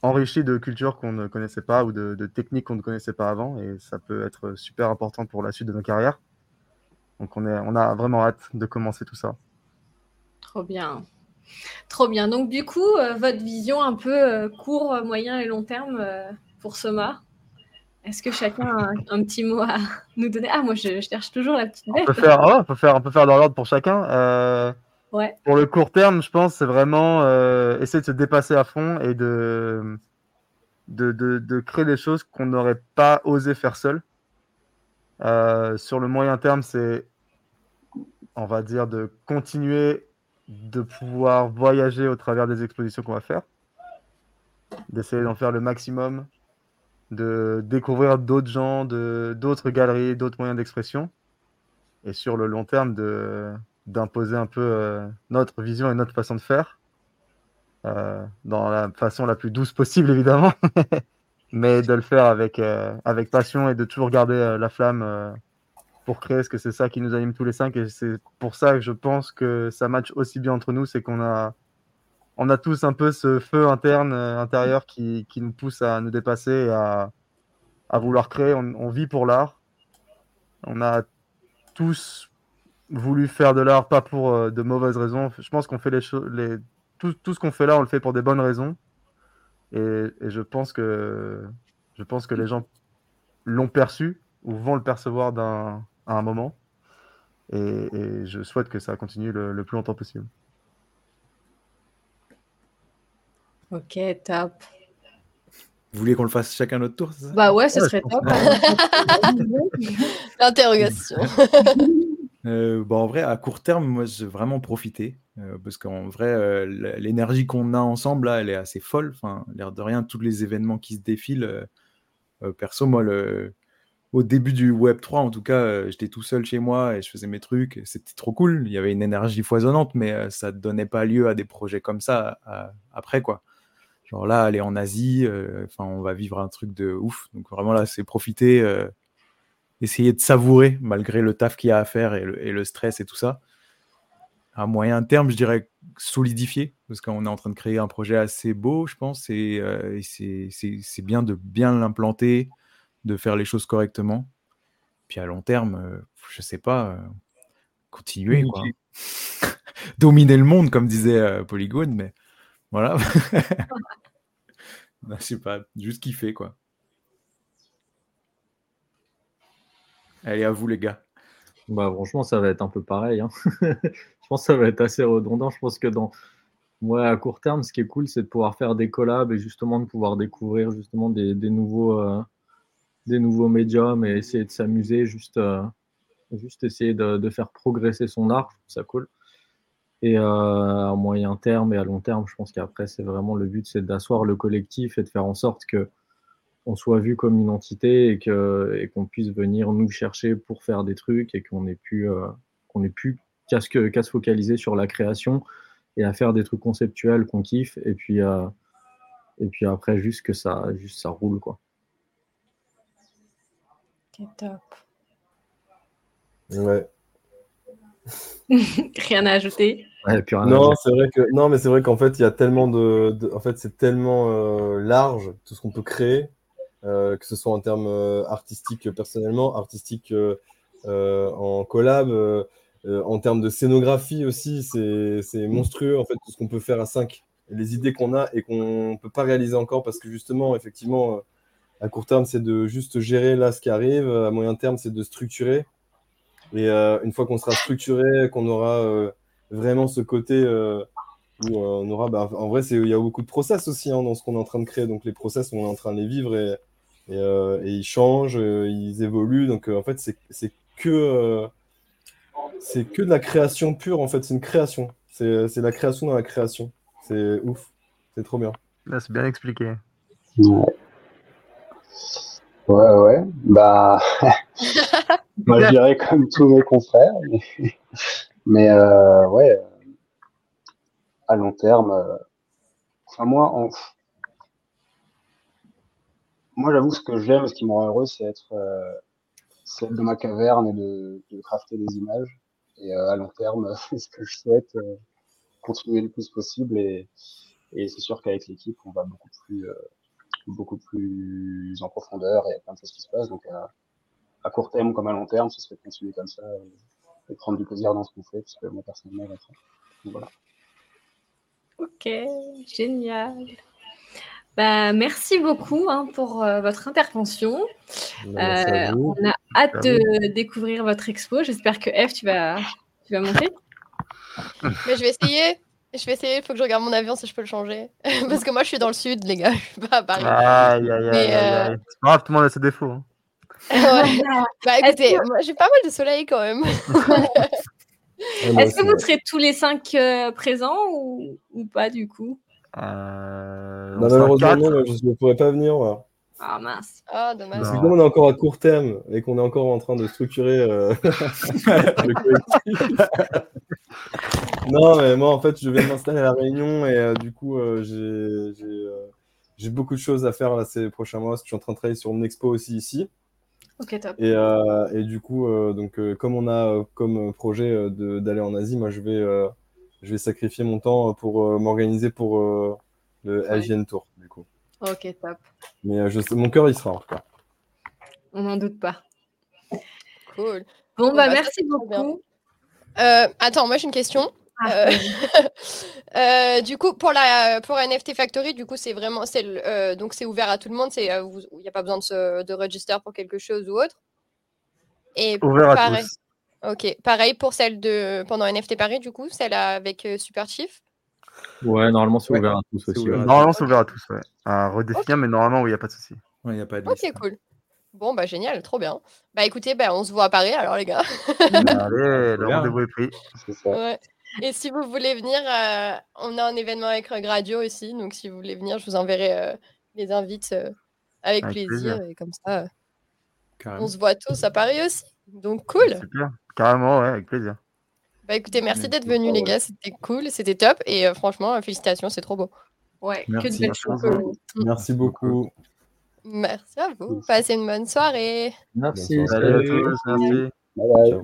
enrichi de cultures qu'on ne connaissait pas ou de, de techniques qu'on ne connaissait pas avant. Et ça peut être super important pour la suite de nos carrières. Donc on, est, on a vraiment hâte de commencer tout ça. Trop bien. Trop bien. Donc du coup, euh, votre vision un peu euh, court, moyen et long terme euh, pour Soma Est-ce que chacun a un, petit mot à nous donner? Ah, moi, je, cherche toujours la petite bête. On peut faire, on peut faire, on peut faire dans l'ordre pour chacun. ouais. Pour le court terme, je pense, c'est vraiment essayer de se dépasser à fond et de, de, de, de créer des choses qu'on n'aurait pas osé faire seul. sur le moyen terme, c'est on va dire, de continuer de pouvoir voyager au travers des expositions qu'on va faire, d'essayer d'en faire le maximum, de découvrir d'autres gens, d'autres galeries, d'autres moyens d'expression, et sur le long terme, d'imposer un peu euh, notre vision et notre façon de faire, euh, dans la façon la plus douce possible, évidemment, mais de le faire euh, avec passion et de toujours garder la flamme pour créer, parce que c'est ça qui nous anime tous les cinq, et c'est pour ça que je pense que ça match aussi bien entre nous, c'est qu'on a, on a tous un peu ce feu interne, euh, intérieur, qui, qui, nous pousse à nous dépasser et à, à vouloir créer. On, vit pour l'art. On a tous voulu faire de l'art, pas pour euh, de mauvaises raisons. Je pense qu'on fait les choses, tout, tout, ce qu'on fait là, on le fait pour des bonnes raisons. Et, et je pense que je pense que les gens l'ont perçu ou vont le percevoir d'un à un moment. Et, je souhaite que ça continue le, plus longtemps possible. Ok, top. Vous voulez qu'on le fasse chacun notre tour Bah ouais, ce serait top. L'interrogation. Euh, en vrai, à court terme, moi, j'ai vraiment profité. Euh, parce qu'en vrai, euh, l'énergie qu'on a ensemble, là, elle est assez folle. Enfin, l'air de rien, tous les événements qui se défilent. perso, moi, le, au début du Web 3, en tout cas, euh, j'étais tout seul chez moi et je faisais mes trucs. C'était trop cool. Il y avait une énergie foisonnante, mais euh, ça ne donnait pas lieu à des projets comme ça après, quoi. Genre là, aller en Asie, euh, enfin, on va vivre un truc de ouf. Donc vraiment là, c'est profiter, essayer de savourer malgré le taf qu'il y a à faire et le, stress et tout ça. À moyen terme, je dirais solidifier, parce qu'on est en train de créer un projet assez beau, je pense, et c'est bien de bien l'implanter, de faire les choses correctement. Puis à long terme, euh, je sais pas, euh, continuer, quoi. Dominer le monde, comme disait euh, Polygone, mais voilà. bah, Je sais pas, juste kiffer, quoi. Allez, à vous, les gars. Bah, franchement, ça va être un peu pareil. Hein. je pense que ça va être assez redondant. Je pense que dans, moi, à court terme, ce qui est cool, c'est de pouvoir faire des collabs et justement de pouvoir découvrir justement des, nouveaux, euh, des nouveaux médiums et essayer de s'amuser, juste, euh, juste essayer de, faire progresser son art. Je trouve ça cool. Et euh, à moyen terme et à long terme, je pense qu'après, c'est vraiment le but, c'est d'asseoir le collectif et de faire en sorte que on soit vu comme une entité et que et qu'on puisse venir nous chercher pour faire des trucs et qu'on ait pu euh, qu'on ait qu'à se focaliser sur la création et à faire des trucs conceptuels qu'on kiffe et puis et puis après juste que ça juste ça roule quoi. Ok top. Ouais. rien à ajouter? non, c'est vrai que non, mais c'est vrai qu'en fait, il y a tellement de, en fait, c'est tellement euh, large tout ce qu'on peut créer euh, que ce soit en termes euh, artistiques personnellement, artistiques euh, en collab, en termes de scénographie aussi, c'est monstrueux en fait tout ce qu'on peut faire à 5. Les idées qu'on a et qu'on ne peut pas réaliser encore parce que justement, effectivement, à court terme, c'est de juste gérer là ce qui arrive. À moyen terme, c'est de structurer. Et une fois qu'on sera structuré, qu'on aura vraiment ce côté où on aura. Bah, en vrai, il y a beaucoup de process aussi hein, dans ce qu'on est en train de créer. Donc les process, on est en train de les vivre et, euh, et, ils changent, euh, ils évoluent. Donc euh, en fait, c'est que c'est que de la création pure. En fait, c'est une création. C'est la création dans la création. C'est ouf. C'est trop bien. Là, c'est bien expliqué. Ouais. Ouais, ouais. Bah, moi, je dirais comme tous mes confrères. Mais, ouais, à long terme, enfin, moi, en, moi, j'avoue, ce que j'aime, ce qui me rend heureux, c'est être, euh, dans ma caverne et de, de crafter des images. Et euh, à long terme, ce que je souhaite, euh, continuer le plus possible. Et, et c'est sûr qu'avec l'équipe, on va beaucoup plus, euh, beaucoup plus en profondeur et il y a plein de choses qui se passent. Donc, à, court terme comme à long terme, ce serait de continuer comme ça et, prendre du plaisir dans ce qu'on fait, parce que moi, personnellement, Donc, voilà. Ok, génial. Bah, merci beaucoup hein, pour euh, votre intervention. Euh, on a hâte de découvrir votre expo. J'espère que Eve, tu vas, tu vas monter. Mais je vais essayer. Je vais essayer. Il faut que je regarde mon avion si je peux le changer. Parce que moi, je suis dans le sud, les gars. Je suis pas à Paris. Aïe, aïe, aïe, euh... grave, tout le monde a ses défauts. Hein. bah écoutez, j'ai pas mal de soleil quand même. Est-ce que vous serez tous les cinq euh, présents ou, ou pas du coup? Euh, non, malheureusement, non, je ne pourrais pas venir. Ah mince. Ah, dommage. Parce que comme on est encore à court terme et qu'on est encore en train de structurer euh, le collectif. Non, mais moi, en fait, je viens de m'installer à La Réunion et euh, du coup, j'ai beaucoup de choses à faire là, ces prochains mois. Parce que je suis en train de travailler sur une expo aussi ici. Ok, top. Et, et du coup, donc, comme on a comme projet d'aller en Asie, moi, je vais je vais sacrifier mon temps pour euh, m'organiser pour euh, le Asian Tour, du coup. Ok, top. Mais euh, je sais, mon cœur, il sera en tout cas. On n'en doute pas. Cool. Bon, bah, bah, merci beaucoup. attends, moi j'ai une question. Ah, du coup, pour la pour NFT Factory, du coup, c'est vraiment c'est donc c'est ouvert à tout le monde. C'est il n'y a pas besoin de se de register pour quelque chose ou autre. Et ouvert à tous. Ok, pareil pour celle de pendant NFT Paris, du coup, celle avec euh, Super Chief Ouais, normalement c'est ouvert à tous aussi. Normalement c'est ouvert à tous, ouais. À redéfinir, mais normalement, il n'y a pas de souci. Ouais, y a pas de ok, cool. Bon, bah génial, trop bien. Bah écoutez, bah, on se voit à Paris alors, les gars. Allez, le rendez-vous est pris. Ouais. Et si vous voulez venir, euh, on a un événement avec Radio aussi, donc si vous voulez venir, je vous enverrai euh, les invites avec, plaisir, Et comme ça, on se voit tous à Paris aussi. Donc cool. Super. Carrément, ouais, avec plaisir. Bah écoutez, merci d'être venus les gars, c'était cool, c'était top et euh, franchement, félicitations, c'est trop beau. Ouais, merci. que de belles choses. Merci beaucoup. Merci à vous. Passez une bonne soirée. Merci. Salut à tous. Merci. Bye bye.